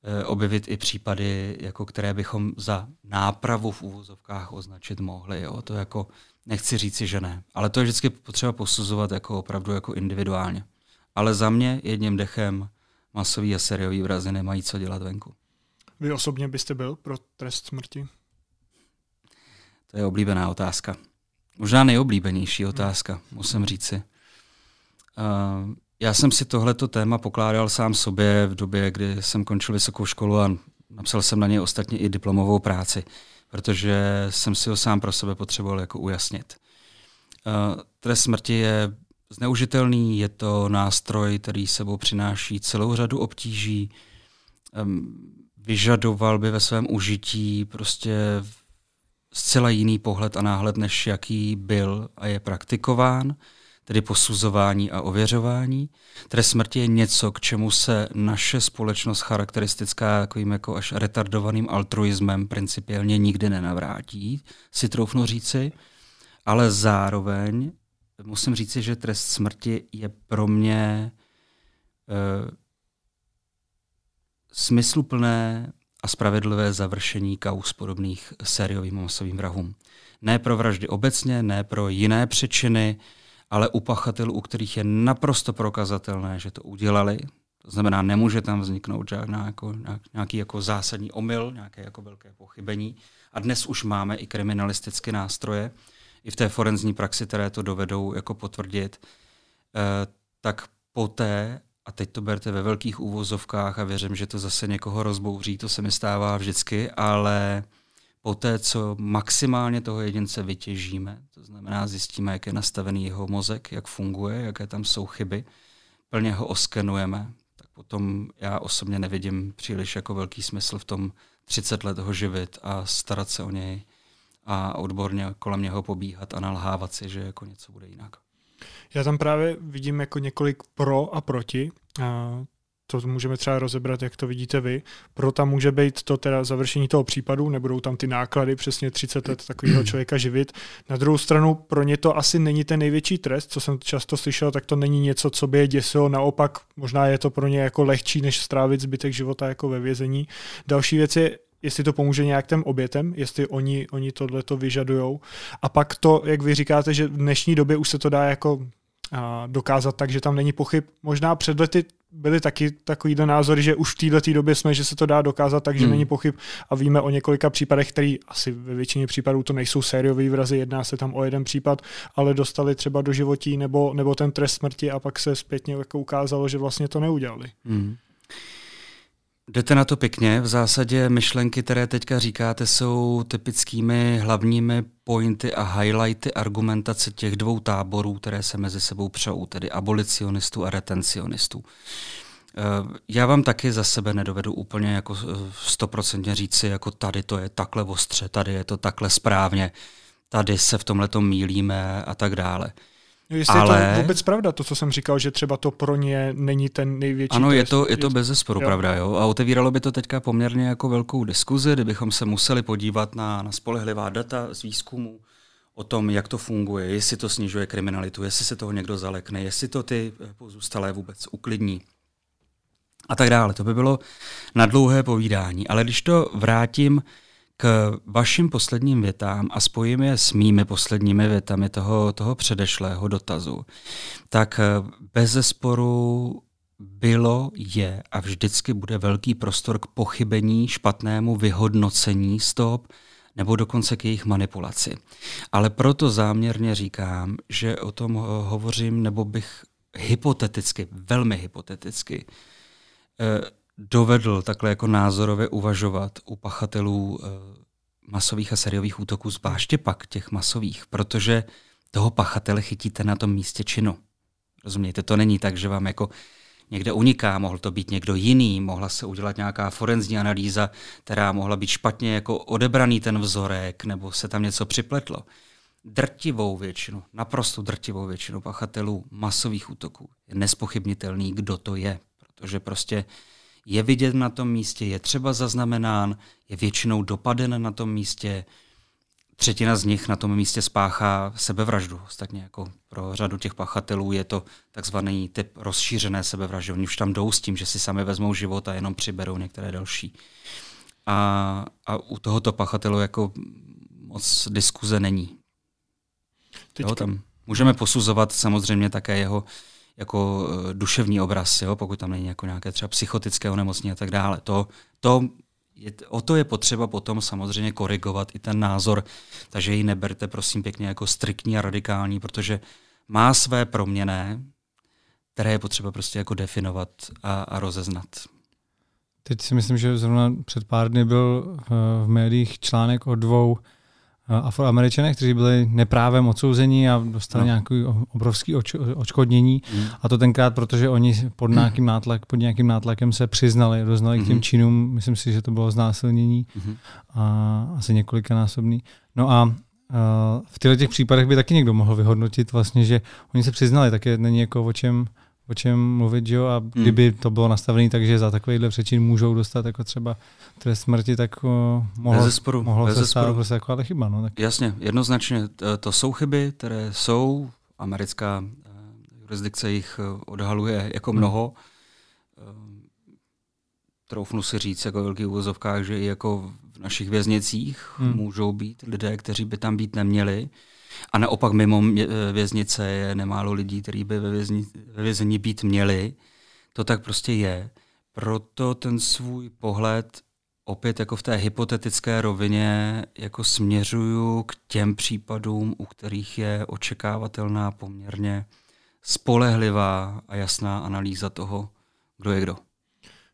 eh, objevit i případy, jako které bychom za nápravu v úvozovkách označit mohli. Jo. To jako nechci říci, že ne. Ale to je vždycky potřeba posuzovat jako opravdu jako individuálně. Ale za mě jedním dechem masový a sériový vrazy nemají co dělat venku. Vy osobně byste byl pro trest smrti? To je oblíbená otázka. Možná nejoblíbenější otázka, musím říci. Uh, já jsem si tohleto téma pokládal sám sobě v době, kdy jsem končil vysokou školu a napsal jsem na něj ostatně i diplomovou práci, protože jsem si ho sám pro sebe potřeboval jako ujasnit. Uh, trest smrti je zneužitelný, je to nástroj, který sebou přináší celou řadu obtíží, vyžadoval by ve svém užití prostě zcela jiný pohled a náhled, než jaký byl a je praktikován, tedy posuzování a ověřování. Trest smrti je něco, k čemu se naše společnost charakteristická takovým jako až retardovaným altruismem principiálně nikdy nenavrátí, si troufnu říci, ale zároveň musím říci, že trest smrti je pro mě uh, smysluplné a spravedlivé završení kaus podobných sériovým masovým vrahům. Ne pro vraždy obecně, ne pro jiné přečiny, ale u pachatelů, u kterých je naprosto prokazatelné, že to udělali. To znamená, nemůže tam vzniknout žádná jako, nějaký jako zásadní omyl, nějaké jako velké pochybení. A dnes už máme i kriminalistické nástroje, i v té forenzní praxi, které to dovedou jako potvrdit, eh, tak poté a teď to berte ve velkých úvozovkách a věřím, že to zase někoho rozbouří, to se mi stává vždycky, ale po té, co maximálně toho jedince vytěžíme, to znamená zjistíme, jak je nastavený jeho mozek, jak funguje, jaké tam jsou chyby, plně ho oskenujeme, tak potom já osobně nevidím příliš jako velký smysl v tom 30 let ho živit a starat se o něj a odborně kolem něho pobíhat a nalhávat si, že jako něco bude jinak. Já tam právě vidím jako několik pro a proti. A to můžeme třeba rozebrat, jak to vidíte vy. Pro tam může být to teda završení toho případu, nebudou tam ty náklady přesně 30 let takového člověka živit. Na druhou stranu pro ně to asi není ten největší trest, co jsem často slyšel, tak to není něco, co by je děsilo, naopak možná je to pro ně jako lehčí, než strávit zbytek života jako ve vězení. Další věc je, jestli to pomůže nějak těm obětem, jestli oni, oni tohle to vyžadujou. A pak to, jak vy říkáte, že v dnešní době už se to dá jako a dokázat tak, že tam není pochyb. Možná před lety byly taky takovýhle názory, že už v této době jsme, že se to dá dokázat tak, že hmm. není pochyb a víme o několika případech, které asi ve většině případů to nejsou sériové vrazy, jedná se tam o jeden případ, ale dostali třeba do životí nebo, nebo ten trest smrti a pak se zpětně jako ukázalo, že vlastně to neudělali. Hmm. Jdete na to pěkně. V zásadě myšlenky, které teďka říkáte, jsou typickými hlavními pointy a highlighty argumentace těch dvou táborů, které se mezi sebou přou, tedy abolicionistů a retencionistů. Eh, já vám taky za sebe nedovedu úplně jako stoprocentně říci, jako tady to je takhle ostře, tady je to takhle správně, tady se v tomhle mílíme a tak dále. No, jestli ale... je to vůbec pravda, to, co jsem říkal, že třeba to pro ně není ten největší Ano, je to, je to bez zesporu pravda. Jo? A otevíralo by to teďka poměrně jako velkou diskuzi, kdybychom se museli podívat na, na spolehlivá data z výzkumu o tom, jak to funguje, jestli to snižuje kriminalitu, jestli se toho někdo zalekne, jestli to ty pozůstalé vůbec uklidní a tak dále. To by bylo na dlouhé povídání. Ale když to vrátím k vašim posledním větám a spojím je s mými posledními větami toho, toho předešlého dotazu, tak eh, bez zesporu bylo, je a vždycky bude velký prostor k pochybení, špatnému vyhodnocení stop nebo dokonce k jejich manipulaci. Ale proto záměrně říkám, že o tom hovořím, nebo bych hypoteticky, velmi hypoteticky, eh, dovedl takhle jako názorově uvažovat u pachatelů e, masových a seriových útoků, zvláště pak těch masových, protože toho pachatele chytíte na tom místě činu. Rozumějte, to není tak, že vám jako někde uniká, mohl to být někdo jiný, mohla se udělat nějaká forenzní analýza, která mohla být špatně jako odebraný ten vzorek, nebo se tam něco připletlo. Drtivou většinu, naprosto drtivou většinu pachatelů masových útoků je nespochybnitelný, kdo to je, protože prostě je vidět na tom místě, je třeba zaznamenán, je většinou dopaden na tom místě. Třetina z nich na tom místě spáchá sebevraždu. Ostatně jako pro řadu těch pachatelů je to takzvaný typ rozšířené sebevraždy. Oni už tam jdou s tím, že si sami vezmou život a jenom přiberou některé další. A, a u tohoto pachatelu jako moc diskuze není. Jo, tam můžeme posuzovat samozřejmě také jeho jako eh, duševní obraz, jo, pokud tam není jako nějaké třeba psychotické onemocnění a tak dále. To, to je, o to je potřeba potom samozřejmě korigovat i ten názor, takže ji neberte prosím pěkně jako striktní a radikální, protože má své proměné, které je potřeba prostě jako definovat a, a rozeznat. Teď si myslím, že zrovna před pár dny byl eh, v médiích článek o dvou afroameričané, kteří byli neprávem odsouzení a dostali no. nějaký obrovský oč, očkodnění. Mm. A to tenkrát, protože oni pod nějakým, nátlak, pod nějakým nátlakem se přiznali, doznali mm. k těm mhm. činům. Myslím si, že to bylo znásilnění mm. a asi několikanásobný. No a Uh, v těchto těch případech by taky někdo mohl vyhodnotit vlastně, že oni se přiznali, tak je, není jako o čem, o čem mluvit, že jo? A hmm. kdyby to bylo nastavené tak, že za takovýhle přečin můžou dostat jako třeba trest smrti, tak uh, mohlo, zesporu, mohlo se stát prostě jako chyba. No, tak. Jasně, jednoznačně. To jsou chyby, které jsou. Americká uh, jurisdikce jich uh, odhaluje jako hmm. mnoho. Hmm. Troufnu si říct jako velký úvozovkách, že i jako v našich věznicích hmm. můžou být lidé, kteří by tam být neměli. A naopak mimo věznice je nemálo lidí, kteří by ve, vězni, ve vězení být měli. To tak prostě je. Proto ten svůj pohled opět jako v té hypotetické rovině jako směřuju k těm případům, u kterých je očekávatelná poměrně spolehlivá a jasná analýza toho, kdo je kdo.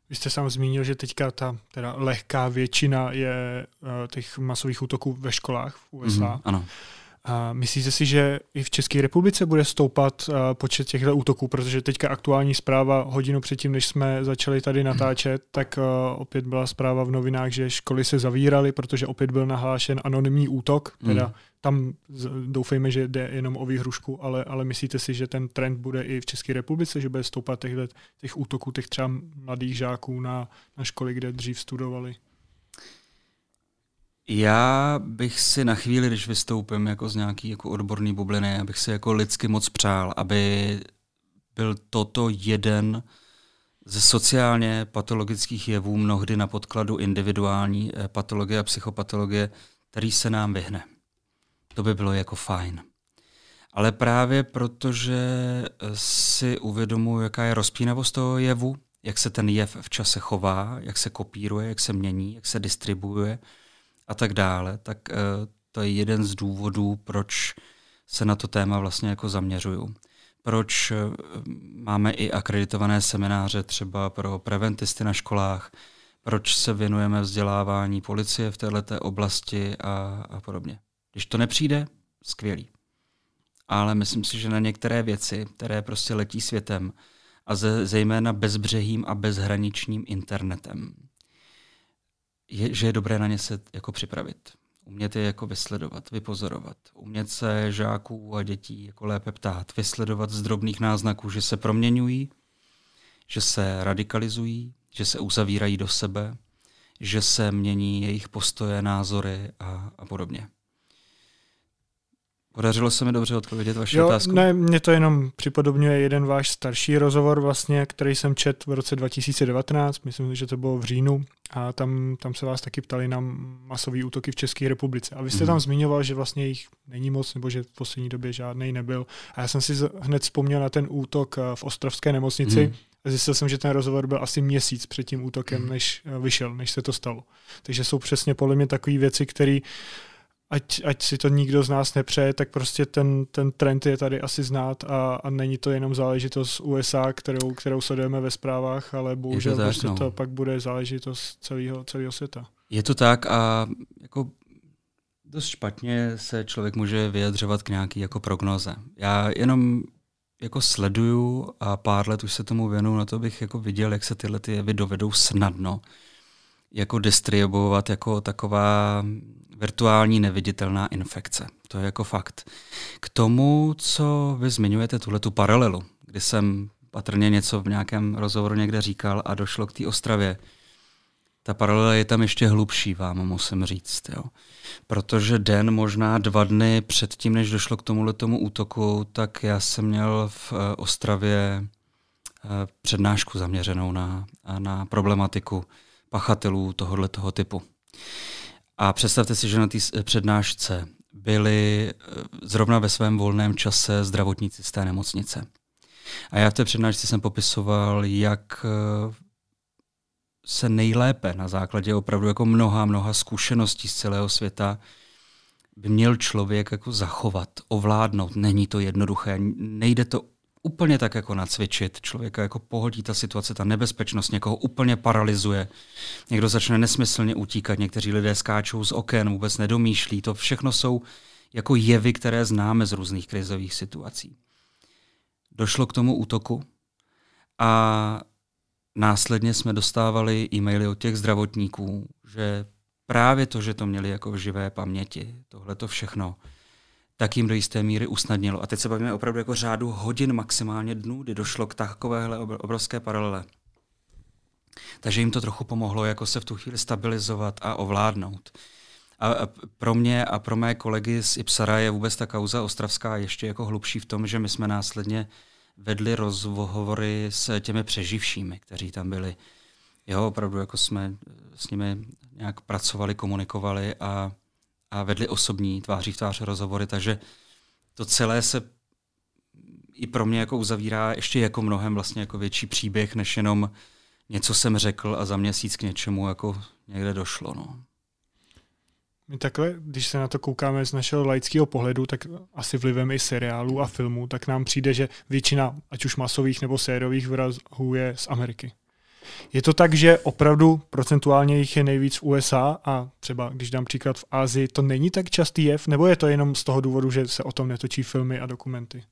Vy jste sám zmínil, že teďka ta teda lehká většina je uh, těch masových útoků ve školách v USA. Mm-hmm, ano. A myslíte si, že i v České republice bude stoupat uh, počet těchto útoků, protože teďka aktuální zpráva hodinu předtím, než jsme začali tady natáčet, tak uh, opět byla zpráva v novinách, že školy se zavíraly, protože opět byl nahlášen anonymní útok, teda mm. tam doufejme, že jde jenom o výhrušku, ale, ale myslíte si, že ten trend bude i v České republice, že bude stoupat těchto, těch útoků těch třeba mladých žáků na, na školy, kde dřív studovali? Já bych si na chvíli, když vystoupím jako z nějaký jako odborný bubliny, abych si jako lidsky moc přál, aby byl toto jeden ze sociálně patologických jevů, mnohdy na podkladu individuální eh, patologie a psychopatologie, který se nám vyhne. To by bylo jako fajn. Ale právě protože eh, si uvědomuji, jaká je rozpínavost toho jevu, jak se ten jev v čase chová, jak se kopíruje, jak se mění, jak se distribuuje, a tak dále, tak uh, to je jeden z důvodů, proč se na to téma vlastně jako zaměřuju. Proč uh, máme i akreditované semináře třeba pro preventisty na školách, proč se věnujeme vzdělávání policie v této oblasti a, a podobně. Když to nepřijde, skvělý. Ale myslím si, že na některé věci, které prostě letí světem, a ze, zejména bezbřehým a bezhraničním internetem, je, že je dobré na ně se jako připravit. Umět je jako vysledovat, vypozorovat. Umět se žáků a dětí jako lépe ptát. Vysledovat z drobných náznaků, že se proměňují, že se radikalizují, že se uzavírají do sebe, že se mění jejich postoje, názory a, a podobně. Podařilo se mi dobře odpovědět vaši jo, otázku? Ne, mě to jenom připodobňuje jeden váš starší rozhovor, vlastně, který jsem čet v roce 2019, myslím, že to bylo v říjnu, a tam, tam se vás taky ptali na masové útoky v České republice. A vy jste mm. tam zmiňoval, že vlastně jich není moc, nebo že v poslední době žádný nebyl. A já jsem si hned vzpomněl na ten útok eh, v Ostravské nemocnici, mm. Zjistil jsem, že ten rozhovor byl asi měsíc před tím útokem, mm. než eh, vyšel, než se to stalo. Takže jsou přesně podle mě takové věci, které ať, ať si to nikdo z nás nepřeje, tak prostě ten, ten trend je tady asi znát a, a není to jenom záležitost USA, kterou, kterou sledujeme ve zprávách, ale bohužel to, tak, prostě no. to pak bude záležitost celého, celého světa. Je to tak a jako dost špatně se člověk může vyjadřovat k nějaký jako prognoze. Já jenom jako sleduju a pár let už se tomu věnu na to, bych jako viděl, jak se tyhle ty jevy dovedou snadno jako distribuovat jako taková virtuální neviditelná infekce. To je jako fakt. K tomu, co vy zmiňujete, tuhle tu paralelu, kdy jsem patrně něco v nějakém rozhovoru někde říkal a došlo k té Ostravě, ta paralela je tam ještě hlubší, vám musím říct. Jo. Protože den, možná dva dny předtím, než došlo k tomuhle tomu útoku, tak já jsem měl v eh, Ostravě eh, přednášku zaměřenou na, na problematiku pachatelů tohoto typu. A představte si, že na té přednášce byli eh, zrovna ve svém volném čase zdravotníci z té nemocnice. A já v té přednášce jsem popisoval, jak eh, se nejlépe na základě opravdu jako mnoha, mnoha zkušeností z celého světa by měl člověk jako zachovat, ovládnout. Není to jednoduché, nejde to úplně tak jako nacvičit. Člověka jako pohodí ta situace, ta nebezpečnost někoho úplně paralyzuje. Někdo začne nesmyslně utíkat, někteří lidé skáčou z oken, vůbec nedomýšlí. To všechno jsou jako jevy, které známe z různých krizových situací. Došlo k tomu útoku a následně jsme dostávali e-maily od těch zdravotníků, že právě to, že to měli jako v živé paměti, tohle to všechno, tak jim do jisté míry usnadnilo. A teď se bavíme opravdu jako řádu hodin, maximálně dnů, kdy došlo k takovéhle obrovské paralele. Takže jim to trochu pomohlo jako se v tu chvíli stabilizovat a ovládnout. A pro mě a pro mé kolegy z Ipsara je vůbec ta kauza ostravská ještě jako hlubší v tom, že my jsme následně vedli rozhovory s těmi přeživšími, kteří tam byli. Jo, opravdu jako jsme s nimi nějak pracovali, komunikovali a a vedli osobní tváří v tvář rozhovory, takže to celé se i pro mě jako uzavírá ještě jako mnohem vlastně jako větší příběh, než jenom něco jsem řekl a za měsíc k něčemu jako někde došlo. No. my takhle, když se na to koukáme z našeho laického pohledu, tak asi vlivem i seriálů a filmů, tak nám přijde, že většina, ať už masových nebo sériových vrazů je z Ameriky. Je to tak, že opravdu procentuálně jich je nejvíc v USA a třeba, když dám příklad v Ázii, to není tak častý jev, nebo je to jenom z toho důvodu, že se o tom netočí filmy a dokumenty?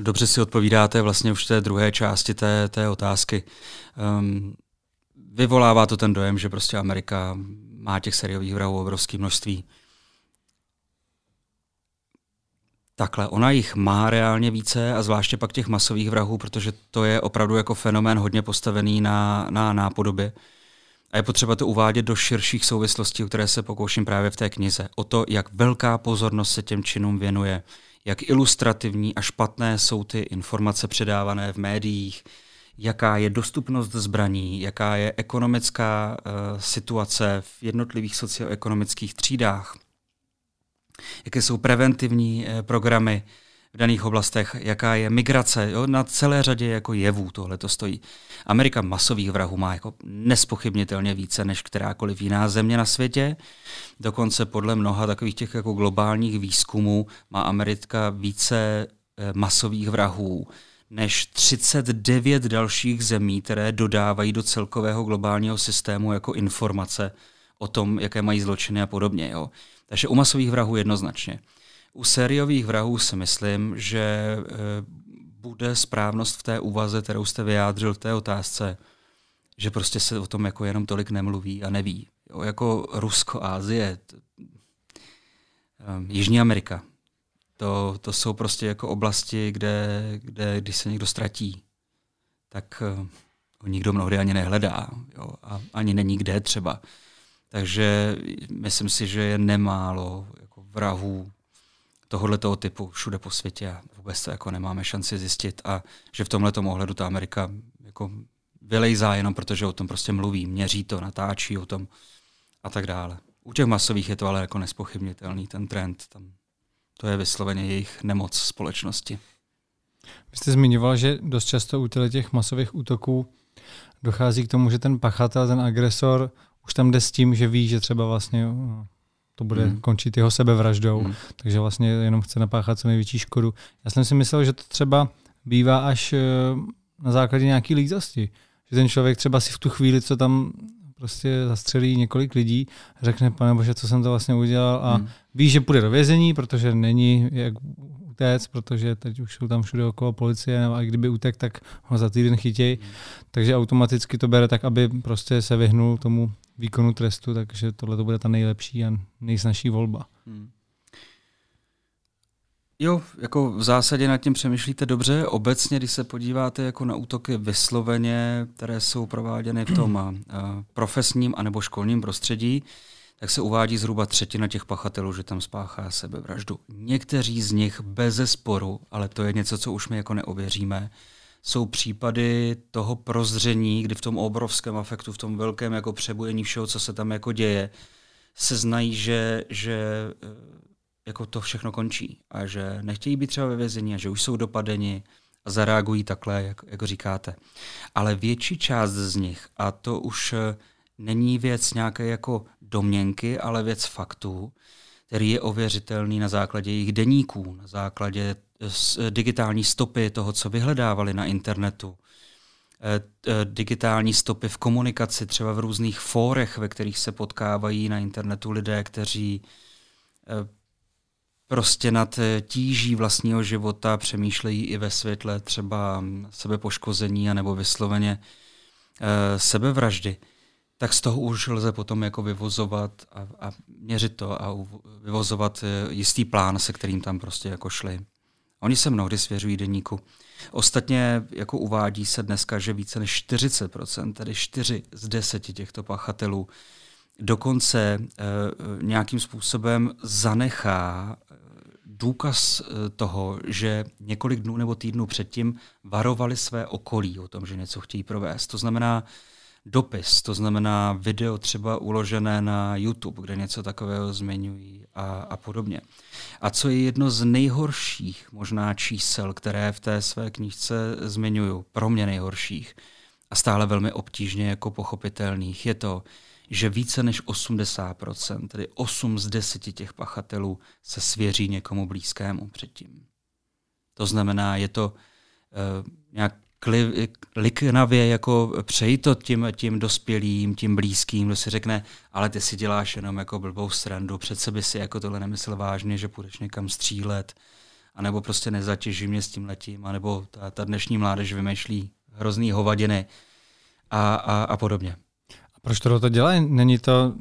Dobře si odpovídáte vlastně už té druhé části té, té otázky. Um, vyvolává to ten dojem, že prostě Amerika má těch seriových vrahů obrovské množství. Takhle, ona jich má reálně více a zvláště pak těch masových vrahů, protože to je opravdu jako fenomén hodně postavený na, na nápodobě. A je potřeba to uvádět do širších souvislostí, o které se pokouším právě v té knize. O to, jak velká pozornost se těm činům věnuje, jak ilustrativní a špatné jsou ty informace předávané v médiích, jaká je dostupnost zbraní, jaká je ekonomická uh, situace v jednotlivých socioekonomických třídách, jaké jsou preventivní uh, programy v daných oblastech, jaká je migrace. Jo? Na celé řadě jako jevů tohle to stojí. Amerika masových vrahů má jako nespochybnitelně více než kterákoliv jiná země na světě. Dokonce podle mnoha takových těch jako globálních výzkumů má Amerika více eh, masových vrahů než 39 dalších zemí, které dodávají do celkového globálního systému jako informace o tom, jaké mají zločiny a podobně. Jo. Takže u masových vrahů jednoznačně. U sériových vrahů si myslím, že e, bude správnost v té úvaze, kterou jste vyjádřil v té otázce, že prostě se o tom jako jenom tolik nemluví a neví. Jo, jako Rusko, Ázie, um, Jižní Amerika, to, to jsou prostě jako oblasti, kde, kde když se někdo ztratí, tak uh, ho nikdo mnohdy ani nehledá jo, a ani není kde třeba. Takže myslím si, že je nemálo jako vrahů tohohle toho typu všude po světě a vůbec to jako nemáme šanci zjistit a že v tomhle ohledu ta Amerika jako vylejzá jenom protože o tom prostě mluví, měří to, natáčí o tom a tak dále. U těch masových je to ale jako nespochybnitelný ten trend. Tam to je vysloveně jejich nemoc společnosti. Vy jste zmiňoval, že dost často u těch masových útoků dochází k tomu, že ten pachatel, ten agresor už tam jde s tím, že ví, že třeba vlastně no, to bude mm. končit jeho sebevraždou, mm. takže vlastně jenom chce napáchat co největší škodu. Já jsem si myslel, že to třeba bývá až eh, na základě nějaký lítosti. Že ten člověk třeba si v tu chvíli, co tam prostě zastřelí několik lidí, řekne, pane bože, co jsem to vlastně udělal a mm. ví, že půjde do vězení, protože není jak utéct, protože teď už jsou tam všude okolo policie a kdyby utek, tak ho za týden chytějí. Mm. Takže automaticky to bere tak, aby prostě se vyhnul tomu výkonu trestu, takže tohle to bude ta nejlepší a nejsnažší volba. Hmm. Jo, jako v zásadě nad tím přemýšlíte dobře. Obecně, když se podíváte jako na útoky vysloveně, které jsou prováděny v tom uh, profesním anebo školním prostředí, tak se uvádí zhruba třetina těch pachatelů, že tam spáchá sebevraždu. Někteří z nich bez sporu, ale to je něco, co už my jako neověříme, jsou případy toho prozření, kdy v tom obrovském afektu, v tom velkém jako přebujení všeho, co se tam jako děje, se znají, že, že eh, jako to všechno končí a že nechtějí být třeba ve vězení a že už jsou dopadeni a zareagují takhle, jak, jako říkáte. Ale větší část z nich, a to už eh, není věc nějaké jako domněnky, ale věc faktů, který je ověřitelný na základě jejich deníků, na základě digitální stopy toho, co vyhledávali na internetu, eh, eh, digitální stopy v komunikaci, třeba v různých fórech, ve kterých se potkávají na internetu lidé, kteří eh, prostě nad tíží vlastního života přemýšlejí i ve světle třeba sebepoškození anebo vysloveně sebevraždy, tak z toho už lze potom jako vyvozovat a, a měřit to a vyvozovat jistý plán, se kterým tam prostě jako šli. Oni se mnohdy svěřují deníku. Ostatně jako uvádí se dneska, že více než 40%, tedy 4 z 10 těchto pachatelů, dokonce e, nějakým způsobem zanechá eh, důkaz eh, toho, že několik dnů nebo týdnů předtím varovali své okolí o tom, že něco chtějí provést. To znamená, dopis, to znamená video třeba uložené na YouTube, kde něco takového zmiňují a, a podobně. A co je jedno z nejhorších možná čísel, které v té své knížce zmiňuju, pro mě nejhorších a stále velmi obtížně jako pochopitelných, je to, že více než 80%, tedy 8 z 10 těch pachatelů se svěří někomu blízkému předtím. To znamená, je to uh, nějak liknavě jako přeji to tím, tím dospělým, tím blízkým, kdo si řekne, ale ty si děláš jenom jako blbou srandu, přece by si jako tohle nemyslel vážně, že půjdeš někam střílet, anebo prostě nezatěží mě s tím letím, anebo ta, ta dnešní mládež vymýšlí hrozný hovadiny a, a, a podobně. A proč to to dělají? Není to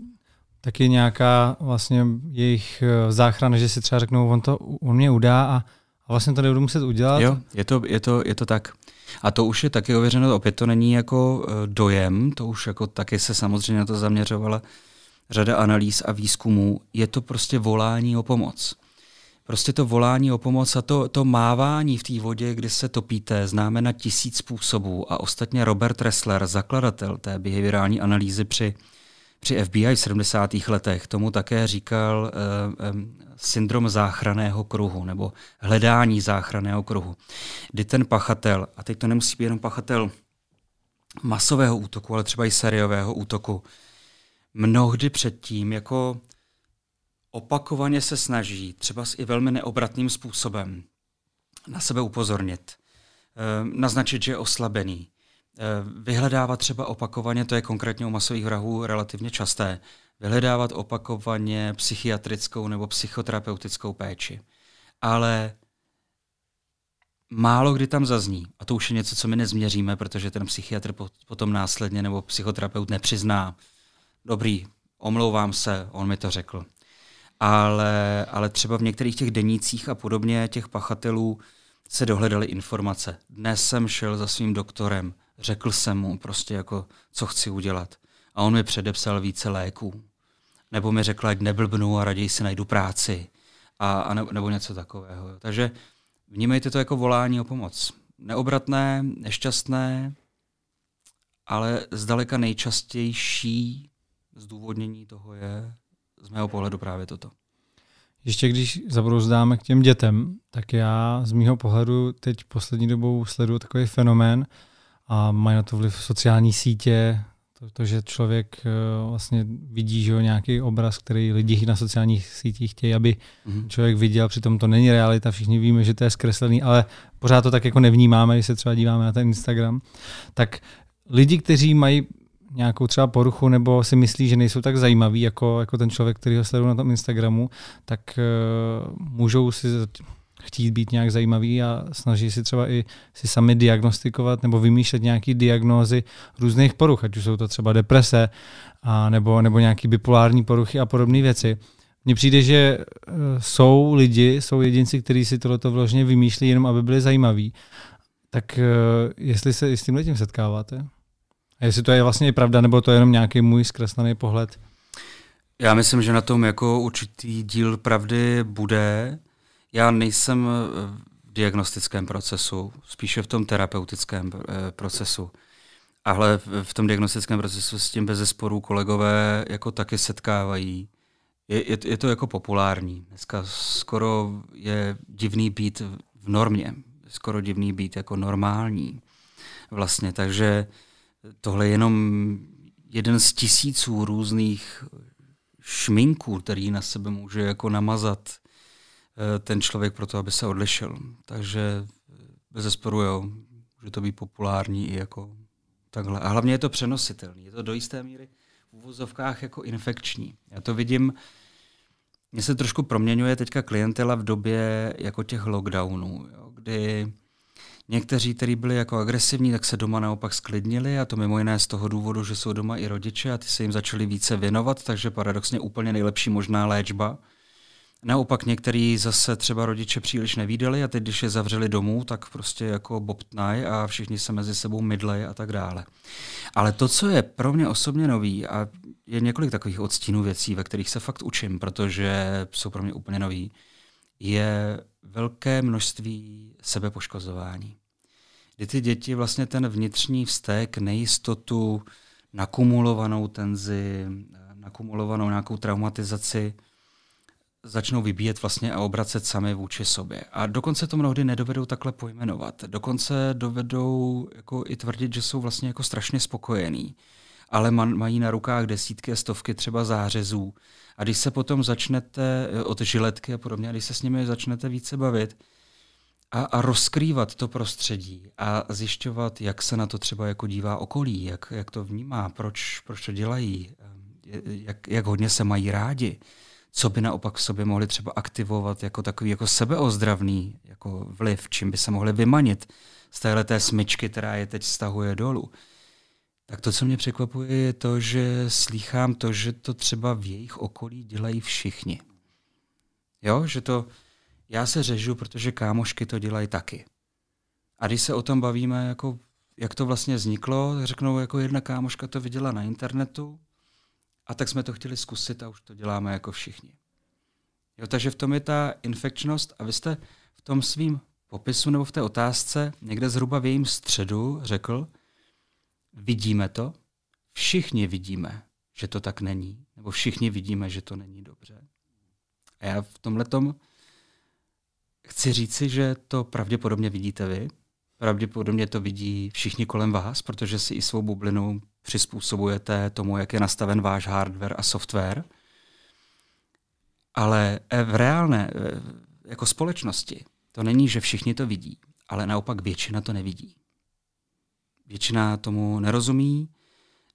taky nějaká vlastně jejich eh, záchrana, že si třeba řeknou, on to on mě udá a, a vlastně to nebudu muset udělat? Jo, je to, je to, je to tak. A to už je taky ověřeno, opět to není jako eh, dojem, to už jako taky se samozřejmě na to zaměřovala řada analýz a výzkumů. Je to prostě volání o pomoc. Prostě to volání o pomoc a to, to mávání v té vodě, kdy se topíte, známe na tisíc způsobů. A ostatně Robert Ressler, zakladatel té behaviorální analýzy při, při FBI v 70. letech, tomu také říkal um, syndrom záchraného kruhu nebo hledání záchraného kruhu. Kdy ten pachatel, a teď to nemusí být jenom pachatel masového útoku, ale třeba i sériového útoku, mnohdy předtím jako opakovaně se snaží, třeba i velmi neobratným způsobem, na sebe upozornit, eh, naznačit, že je oslabený, eh, vyhledávat třeba opakovaně, to je konkrétně u masových vrahů relativně časté, vyhledávat opakovaně psychiatrickou nebo psychoterapeutickou péči. Ale málo kdy tam zazní, a to už je něco, co my nezměříme, protože ten psychiatr potom následně nebo psychoterapeut nepřizná, dobrý, omlouvám se, on mi to řekl ale, ale třeba v některých těch denících a podobně těch pachatelů se dohledaly informace. Dnes jsem šel za svým doktorem, řekl jsem mu prostě jako, co chci udělat. A on mi předepsal více léků. Nebo mi řekl, ať neblbnu a raději si najdu práci. A, a ne, nebo něco takového. Takže vnímejte to jako volání o pomoc. Neobratné, nešťastné, ale zdaleka nejčastější zdůvodnění toho je, z mého pohledu právě toto. Ještě když zabrouzdáme k těm dětem, tak já z mého pohledu teď poslední dobou sleduju takový fenomén a mají na to vliv sociální sítě, to, to že člověk uh, vlastně vidí že nějaký obraz, který lidi na sociálních sítích chtějí, aby mm-hmm. člověk viděl, přitom to není realita, všichni víme, že to je zkreslený, ale pořád to tak jako nevnímáme, když se třeba díváme na ten Instagram. Tak lidi, kteří mají nějakou třeba poruchu nebo si myslí, že nejsou tak zajímaví jako, jako ten člověk, který ho sleduje na tom Instagramu, tak uh, můžou si chtít být nějak zajímavý a snaží si třeba i si sami diagnostikovat nebo vymýšlet nějaké diagnózy různých poruch, ať už jsou to třeba deprese a nebo, nebo nějaké bipolární poruchy a podobné věci. Mně přijde, že uh, jsou lidi, jsou jedinci, kteří si tohleto vložně vymýšlí jenom, aby byli zajímaví. Tak uh, jestli se i s tím letím setkáváte? A jestli to je vlastně pravda, nebo to je jenom nějaký můj zkreslený pohled? Já myslím, že na tom jako určitý díl pravdy bude. Já nejsem v diagnostickém procesu, spíše v tom terapeutickém eh, procesu. Ale v tom diagnostickém procesu s tím bez zesporu kolegové jako taky setkávají. Je, je, je to jako populární. Dneska skoro je divný být v normě. Skoro divný být jako normální. Vlastně, takže tohle je jenom jeden z tisíců různých šminků, který na sebe může jako namazat eh, ten člověk pro to, aby se odlišil. Takže bez zesporu jo, může to být populární i jako takhle. A hlavně je to přenositelný. Je to do jisté míry v uvozovkách jako infekční. Já to vidím, mně se trošku proměňuje teďka klientela v době jako těch lockdownů, jo, kdy Někteří, kteří byli jako agresivní, tak se doma naopak sklidnili a to mimo jiné z toho důvodu, že jsou doma i rodiče a ty se jim začali více věnovat, takže paradoxně úplně nejlepší možná léčba. Naopak některý zase třeba rodiče příliš nevídali a teď, když je zavřeli domů, tak prostě jako bobtnaj a všichni se mezi sebou mydlejí a tak dále. Ale to, co je pro mě osobně nový a je několik takových odstínů věcí, ve kterých se fakt učím, protože jsou pro mě úplně nový, je velké množství sebepoškozování. Kdy ty děti vlastně ten vnitřní vztek, nejistotu, nakumulovanou tenzi, nakumulovanou nějakou traumatizaci začnou vybíjet vlastně a obracet sami vůči sobě. A dokonce to mnohdy nedovedou takhle pojmenovat. Dokonce dovedou jako i tvrdit, že jsou vlastně jako strašně spokojení ale mají na rukách desítky a stovky třeba zářezů. A když se potom začnete eh, od žiletky a podobně, a když se s nimi začnete více bavit a, a rozkrývat to prostředí a zjišťovat, jak se na to třeba jako dívá okolí, jak, jak to vnímá, proč, proč to dělají, eh, jak, jak hodně se mají rádi, co by naopak v sobě mohli třeba aktivovat jako takový jako sebeozdravný jako vliv, čím by se mohli vymanit z téhle smyčky, která je teď stahuje dolů. Tak to, co mě překvapuje, je to, že slýchám to, že to třeba v jejich okolí dělají všichni. Jo, že to, já se řežu, protože kámošky to dělají taky. A když se o tom bavíme, jako, jak to vlastně vzniklo, řeknou, jako jedna kámoška to viděla na internetu, a tak jsme to chtěli zkusit a už to děláme jako všichni. Jo, takže v tom je ta infekčnost a vy jste v tom svým popisu nebo v té otázce někde zhruba v jejím středu řekl, vidíme to, všichni vidíme, že to tak není, nebo všichni vidíme, že to není dobře. A já v tomhle chci říci, že to pravděpodobně vidíte vy, pravděpodobně to vidí všichni kolem vás, protože si i svou bublinu přizpůsobujete tomu, jak je nastaven váš hardware a software. Ale eh, v reálné eh, jako společnosti to není, že všichni to vidí, ale naopak většina to nevidí. Většina tomu nerozumí,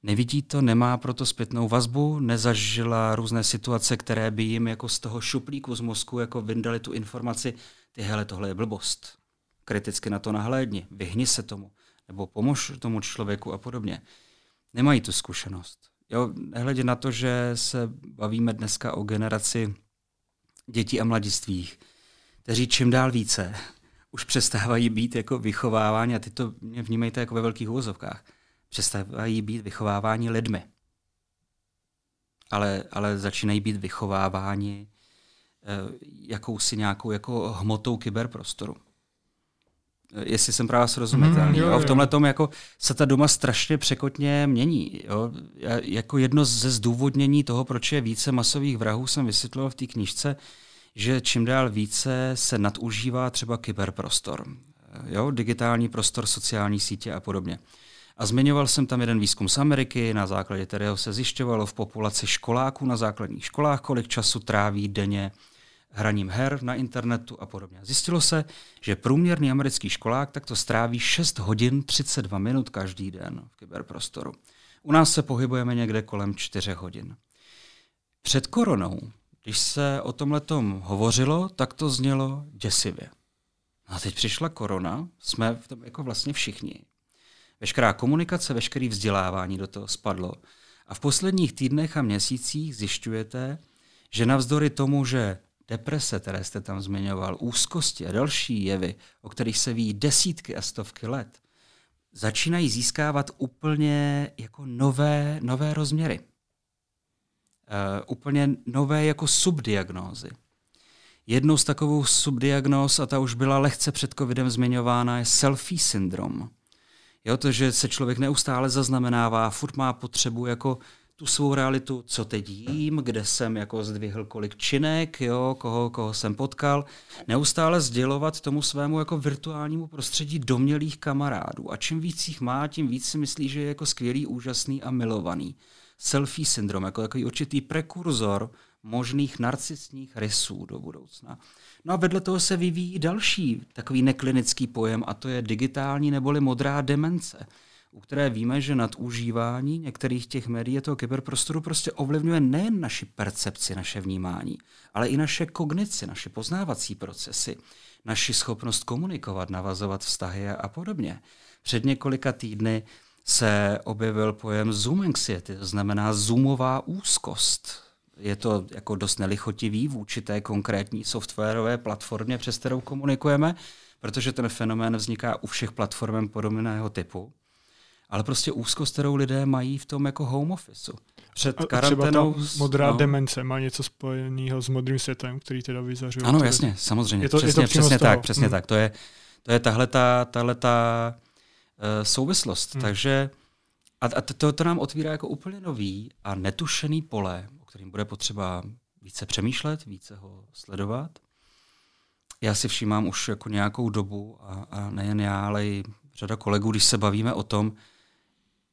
nevidí to, nemá proto zpětnou vazbu, nezažila různé situace, které by jim jako z toho šuplíku z mozku jako vyndali tu informaci, ty hele, tohle je blbost. Kriticky na to nahlédni, vyhni se tomu, nebo pomož tomu člověku a podobně nemají tu zkušenost. Jo, nehledě na to, že se bavíme dneska o generaci dětí a mladistvých, kteří čím dál více už přestávají být jako vychovávání, a ty to mě vnímejte jako ve velkých úvozovkách, přestávají být vychovávání lidmi. Ale, ale začínají být vychováváni eh, jakousi nějakou jako hmotou kyberprostoru jestli jsem právě srozumitelný. Mm, jo, jo. V tomhle tom jako se ta doma strašně překotně mění. Jo. Já, jako jedno ze zdůvodnění toho, proč je více masových vrahů, jsem vysvětloval v té knížce, že čím dál více se nadužívá třeba kyberprostor. Jo, digitální prostor, sociální sítě a podobně. A zmiňoval jsem tam jeden výzkum z Ameriky, na základě kterého se zjišťovalo v populaci školáků na základních školách, kolik času tráví denně hraním her na internetu a podobně. Zjistilo se, že průměrný americký školák takto stráví 6 hodin 32 minut každý den v kyberprostoru. U nás se pohybujeme někde kolem 4 hodin. Před koronou, když se o tomhle hovořilo, tak to znělo děsivě. A teď přišla korona, jsme v tom jako vlastně všichni. Veškerá komunikace, veškeré vzdělávání do toho spadlo. A v posledních týdnech a měsících zjišťujete, že navzdory tomu, že deprese, které jste tam zmiňoval, úzkosti a další jevy, o kterých se ví desítky a stovky let, začínají získávat úplně jako nové, nové rozměry. Uh, úplně nové jako subdiagnózy. Jednou z takovou subdiagnóz, a ta už byla lehce před covidem zmiňována, je selfie syndrom. Jo, to, že se člověk neustále zaznamenává, furt má potřebu jako tu svou realitu, co teď jím, kde jsem jako zdvihl kolik činek, jo, koho, koho jsem potkal, neustále sdělovat tomu svému jako virtuálnímu prostředí domělých kamarádů. A čím víc jich má, tím víc si myslí, že je jako skvělý, úžasný a milovaný. Selfie syndrom, jako takový určitý prekurzor možných narcistních rysů do budoucna. No a vedle toho se vyvíjí další takový neklinický pojem a to je digitální neboli modrá demence u které víme, že nadužívání některých těch médií a toho kyberprostoru prostě ovlivňuje nejen naši percepci, naše vnímání, ale i naše kognici, naše poznávací procesy, naši schopnost komunikovat, navazovat vztahy a podobně. Před několika týdny se objevil pojem zoom anxiety, to znamená zoomová úzkost. Je to jako dost nelichotivý vůči té konkrétní softwarové platformě, přes kterou komunikujeme, protože ten fenomén vzniká u všech platform podobného typu ale prostě úzkost, kterou lidé mají v tom jako home office. Před karanténou... Třeba ta modrá no. demence má něco spojeného s modrým světem, který teda vyzařuje. Ano, jasně, samozřejmě. Je to, přesně, je to přesně tak, přesně hmm. tak. To je, to je tahle ta, tahle ta uh, souvislost. Hmm. Takže a, a to, to nám otvírá jako úplně nový a netušený pole, o kterým bude potřeba více přemýšlet, více ho sledovat. Já si všímám už jako nějakou dobu a, a nejen já, ale i řada kolegů, když se bavíme o tom,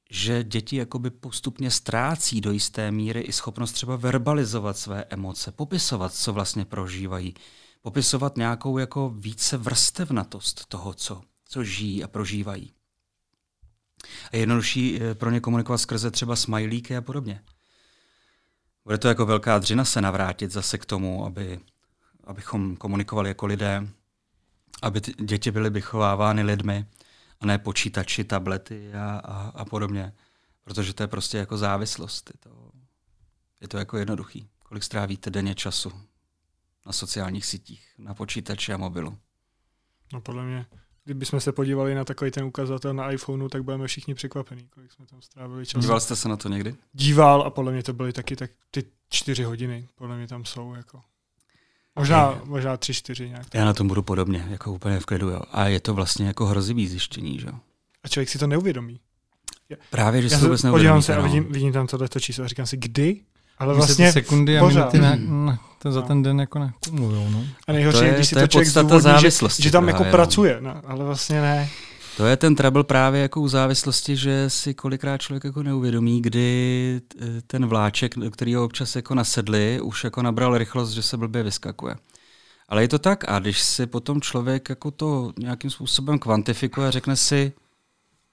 že děti jakoby postupně ztrácí do jisté míry i schopnost třeba verbalizovat své emoce, popisovat, co vlastně prožívají, popisovat nějakou jako více vrstevnatost toho, co, co žijí a prožívají. A jednodušší eh, pro ně komunikovat skrze třeba smajlíky a podobně. Bude to jako velká dřina se navrátit zase k tomu, aby, abychom komunikovali jako lidé, aby děti byly vychovávány lidmi a ne počítači, tablety a, a, a podobně. Protože to je prostě jako závislost. Je to, je to jako jednoduchý. Kolik strávíte denně času na sociálních sítích, na počítači a mobilu? No podle mě, kdybychom se podívali na takový ten ukazatel na iPhoneu, tak budeme všichni překvapení, kolik jsme tam strávili času. Díval jste se na to někdy? Díval a podle mě to byly taky tak ty čtyři hodiny, podle mě tam jsou jako. Možná, možná tři, čtyři nějak. Já na tom budu podobně, jako úplně v klidu, jo. A je to vlastně jako hrozivý zjištění, že jo. A člověk si to neuvědomí. Právě, že Já si se vůbec podívám neuvědomíte, se a no. vidím, vidím tam tohleto číslo a říkám si, kdy? Ale Vlastně sekundy a pořád. minuty na, na, to za No. ten den jako nakumulujou. No. a nejhorší To je, když si to to, je člověk zdůvodní, že, že tam jako právě, no. pracuje, no, ale vlastně ne. To je ten trouble právě jako u závislosti, že si kolikrát člověk jako neuvědomí, kdy eh, ten vláček, do kterého občas jako nasedli, už jako nabral rychlost, že se blbě vyskakuje. Ale je to tak a když si potom člověk jako to nějakým způsobem kvantifikuje a řekne si,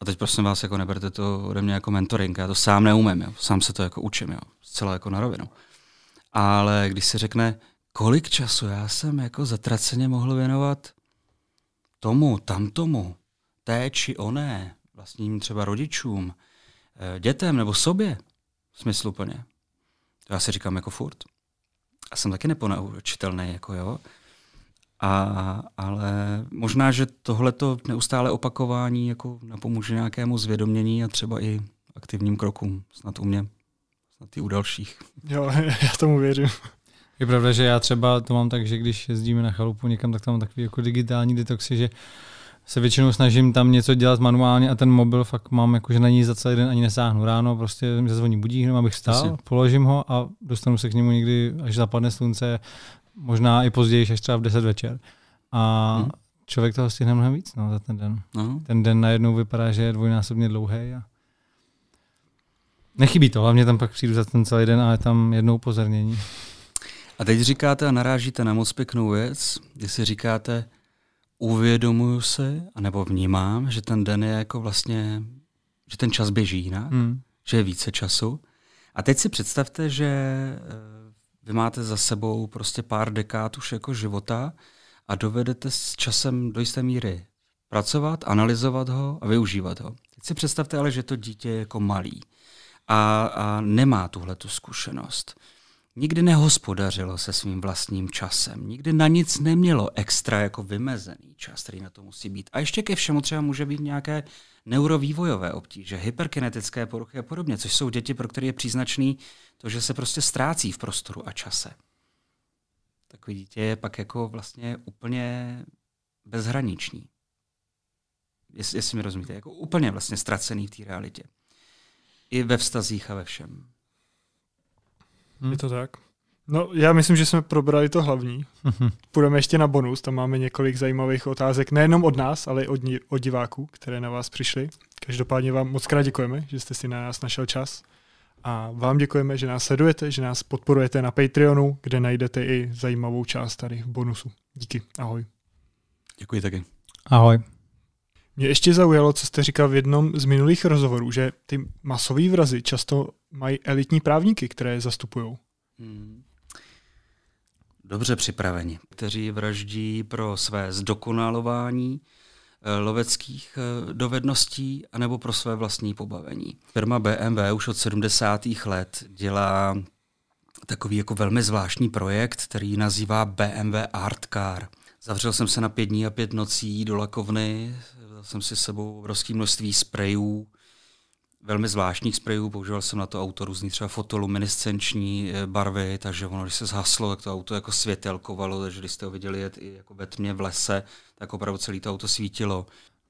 a teď prosím vás, jako neberte to ode mě jako mentoring, já to sám neumím, jo. sám se to jako učím, jo. zcela jako na rovinu. Ale když se řekne, kolik času já jsem jako zatraceně mohl věnovat tomu, tamtomu, té či oné, vlastním třeba rodičům, eh, dětem nebo sobě, smysluplně. To já si říkám jako furt. A jsem taky neponaučitelný, jako jo. A, ale možná, že tohleto neustále opakování jako napomůže nějakému zvědomění a třeba i aktivním krokům. Snad u mě, snad i u dalších. Jo, já tomu věřím. Je pravda, že já třeba to mám tak, že když jezdíme na chalupu někam, tak tam mám takový jako digitální detoxy, že se většinou snažím tam něco dělat manuálně a ten mobil fakt mám, jako, že na ní za celý den ani nesáhnu. Ráno prostě mi zazvoní budík, jenom abych stál, Jasně. položím ho a dostanu se k němu někdy, až zapadne slunce, možná i později, až třeba v 10 večer. A Hmm. člověk toho stihne mnohem víc no, za ten den. No. Ten den najednou vypadá, že je dvojnásobně dlouhý. A... Nechybí to, hlavně tam pak přijdu za ten celý den a je tam jedno upozornění. A teď říkáte a narážíte na moc pěknou věc, kdy si říkáte, uvědomuju se, anebo vnímám, že ten den je jako vlastně, že ten čas běží jinak, Hmm. že je více času. A teď si představte, že eh, vy máte za sebou prostě pár dekád už jako života a dovedete s časem do jisté míry pracovat, analyzovat ho a využívat ho. Teď si představte ale, že to dítě je jako malý a, a nemá tuhle tu zkušenost. Nikdy nehospodařilo se svým vlastním časem, nikdy na nic nemělo extra jako vymezený čas, který na to musí být. A ještě ke všemu třeba může být nějaké neurovývojové obtíže, hyperkinetické poruchy a podobně, což jsou děti, pro které je příznačný to, že se prostě ztrácí v prostoru a čase. Takový dítě je pak jako vlastně úplně bezhraniční. Jestli, jestli mi rozumíte, jako úplně vlastně ztracený v té realitě. I ve vztazích a ve všem. Hmm. Je to tak. No, já myslím, že jsme probrali to hlavní. Půjdeme ještě na bonus, tam máme několik zajímavých otázek, nejenom od nás, ale i od, ní- od diváků, které na vás přišly. Každopádně vám moc krát děkujeme, že jste si na nás našel čas. A vám děkujeme, že nás sledujete, že nás podporujete na Patreonu, kde najdete i zajímavou část tady v bonusu. Díky, ahoj. Děkuji taky. Ahoj. Mě ještě zaujalo, co jste říkal v jednom z minulých rozhovorů, že ty masové vrazy často mají elitní právníky, které je zastupují. Hmm. Dobře připraveni, kteří vraždí pro své zdokonalování eh, loveckých eh, dovedností anebo pro své vlastní pobavení. Firma BMW už od 70. let dělá takový jako velmi zvláštní projekt, který nazývá BMW Art Car. Zavřel jsem se na pět dní a pět nocí do lakovny, jsem si s sebou obrovské množství sprejů, velmi zvláštních sprejů, používal jsem na to auto různý třeba fotoluminescenční eh, barvy, takže ono, když se zhaslo, tak to auto jako světelkovalo, takže když jste ho viděli jet i jako ve tmě v lese, tak opravdu celé to auto svítilo.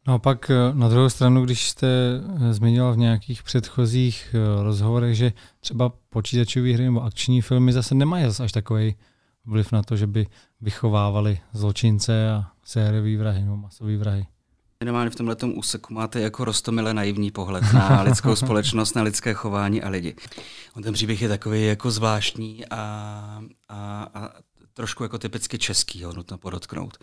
No a pak eh, na druhou stranu, když jste eh, zmiňoval v nějakých předchozích rozhovorech, že třeba počítačové hry nebo akční filmy zase nemají zase až takový vliv na to, že by vychovávali zločince a sériový vrahy nebo masový vrahy. Minimálně v tomhle úseku máte jako rostomile naivní pohled na lidskou společnost, na lidské chování a lidi. On ten příběh je takový jako zvláštní a, a, a trošku jako typicky český, ho nutno podotknout.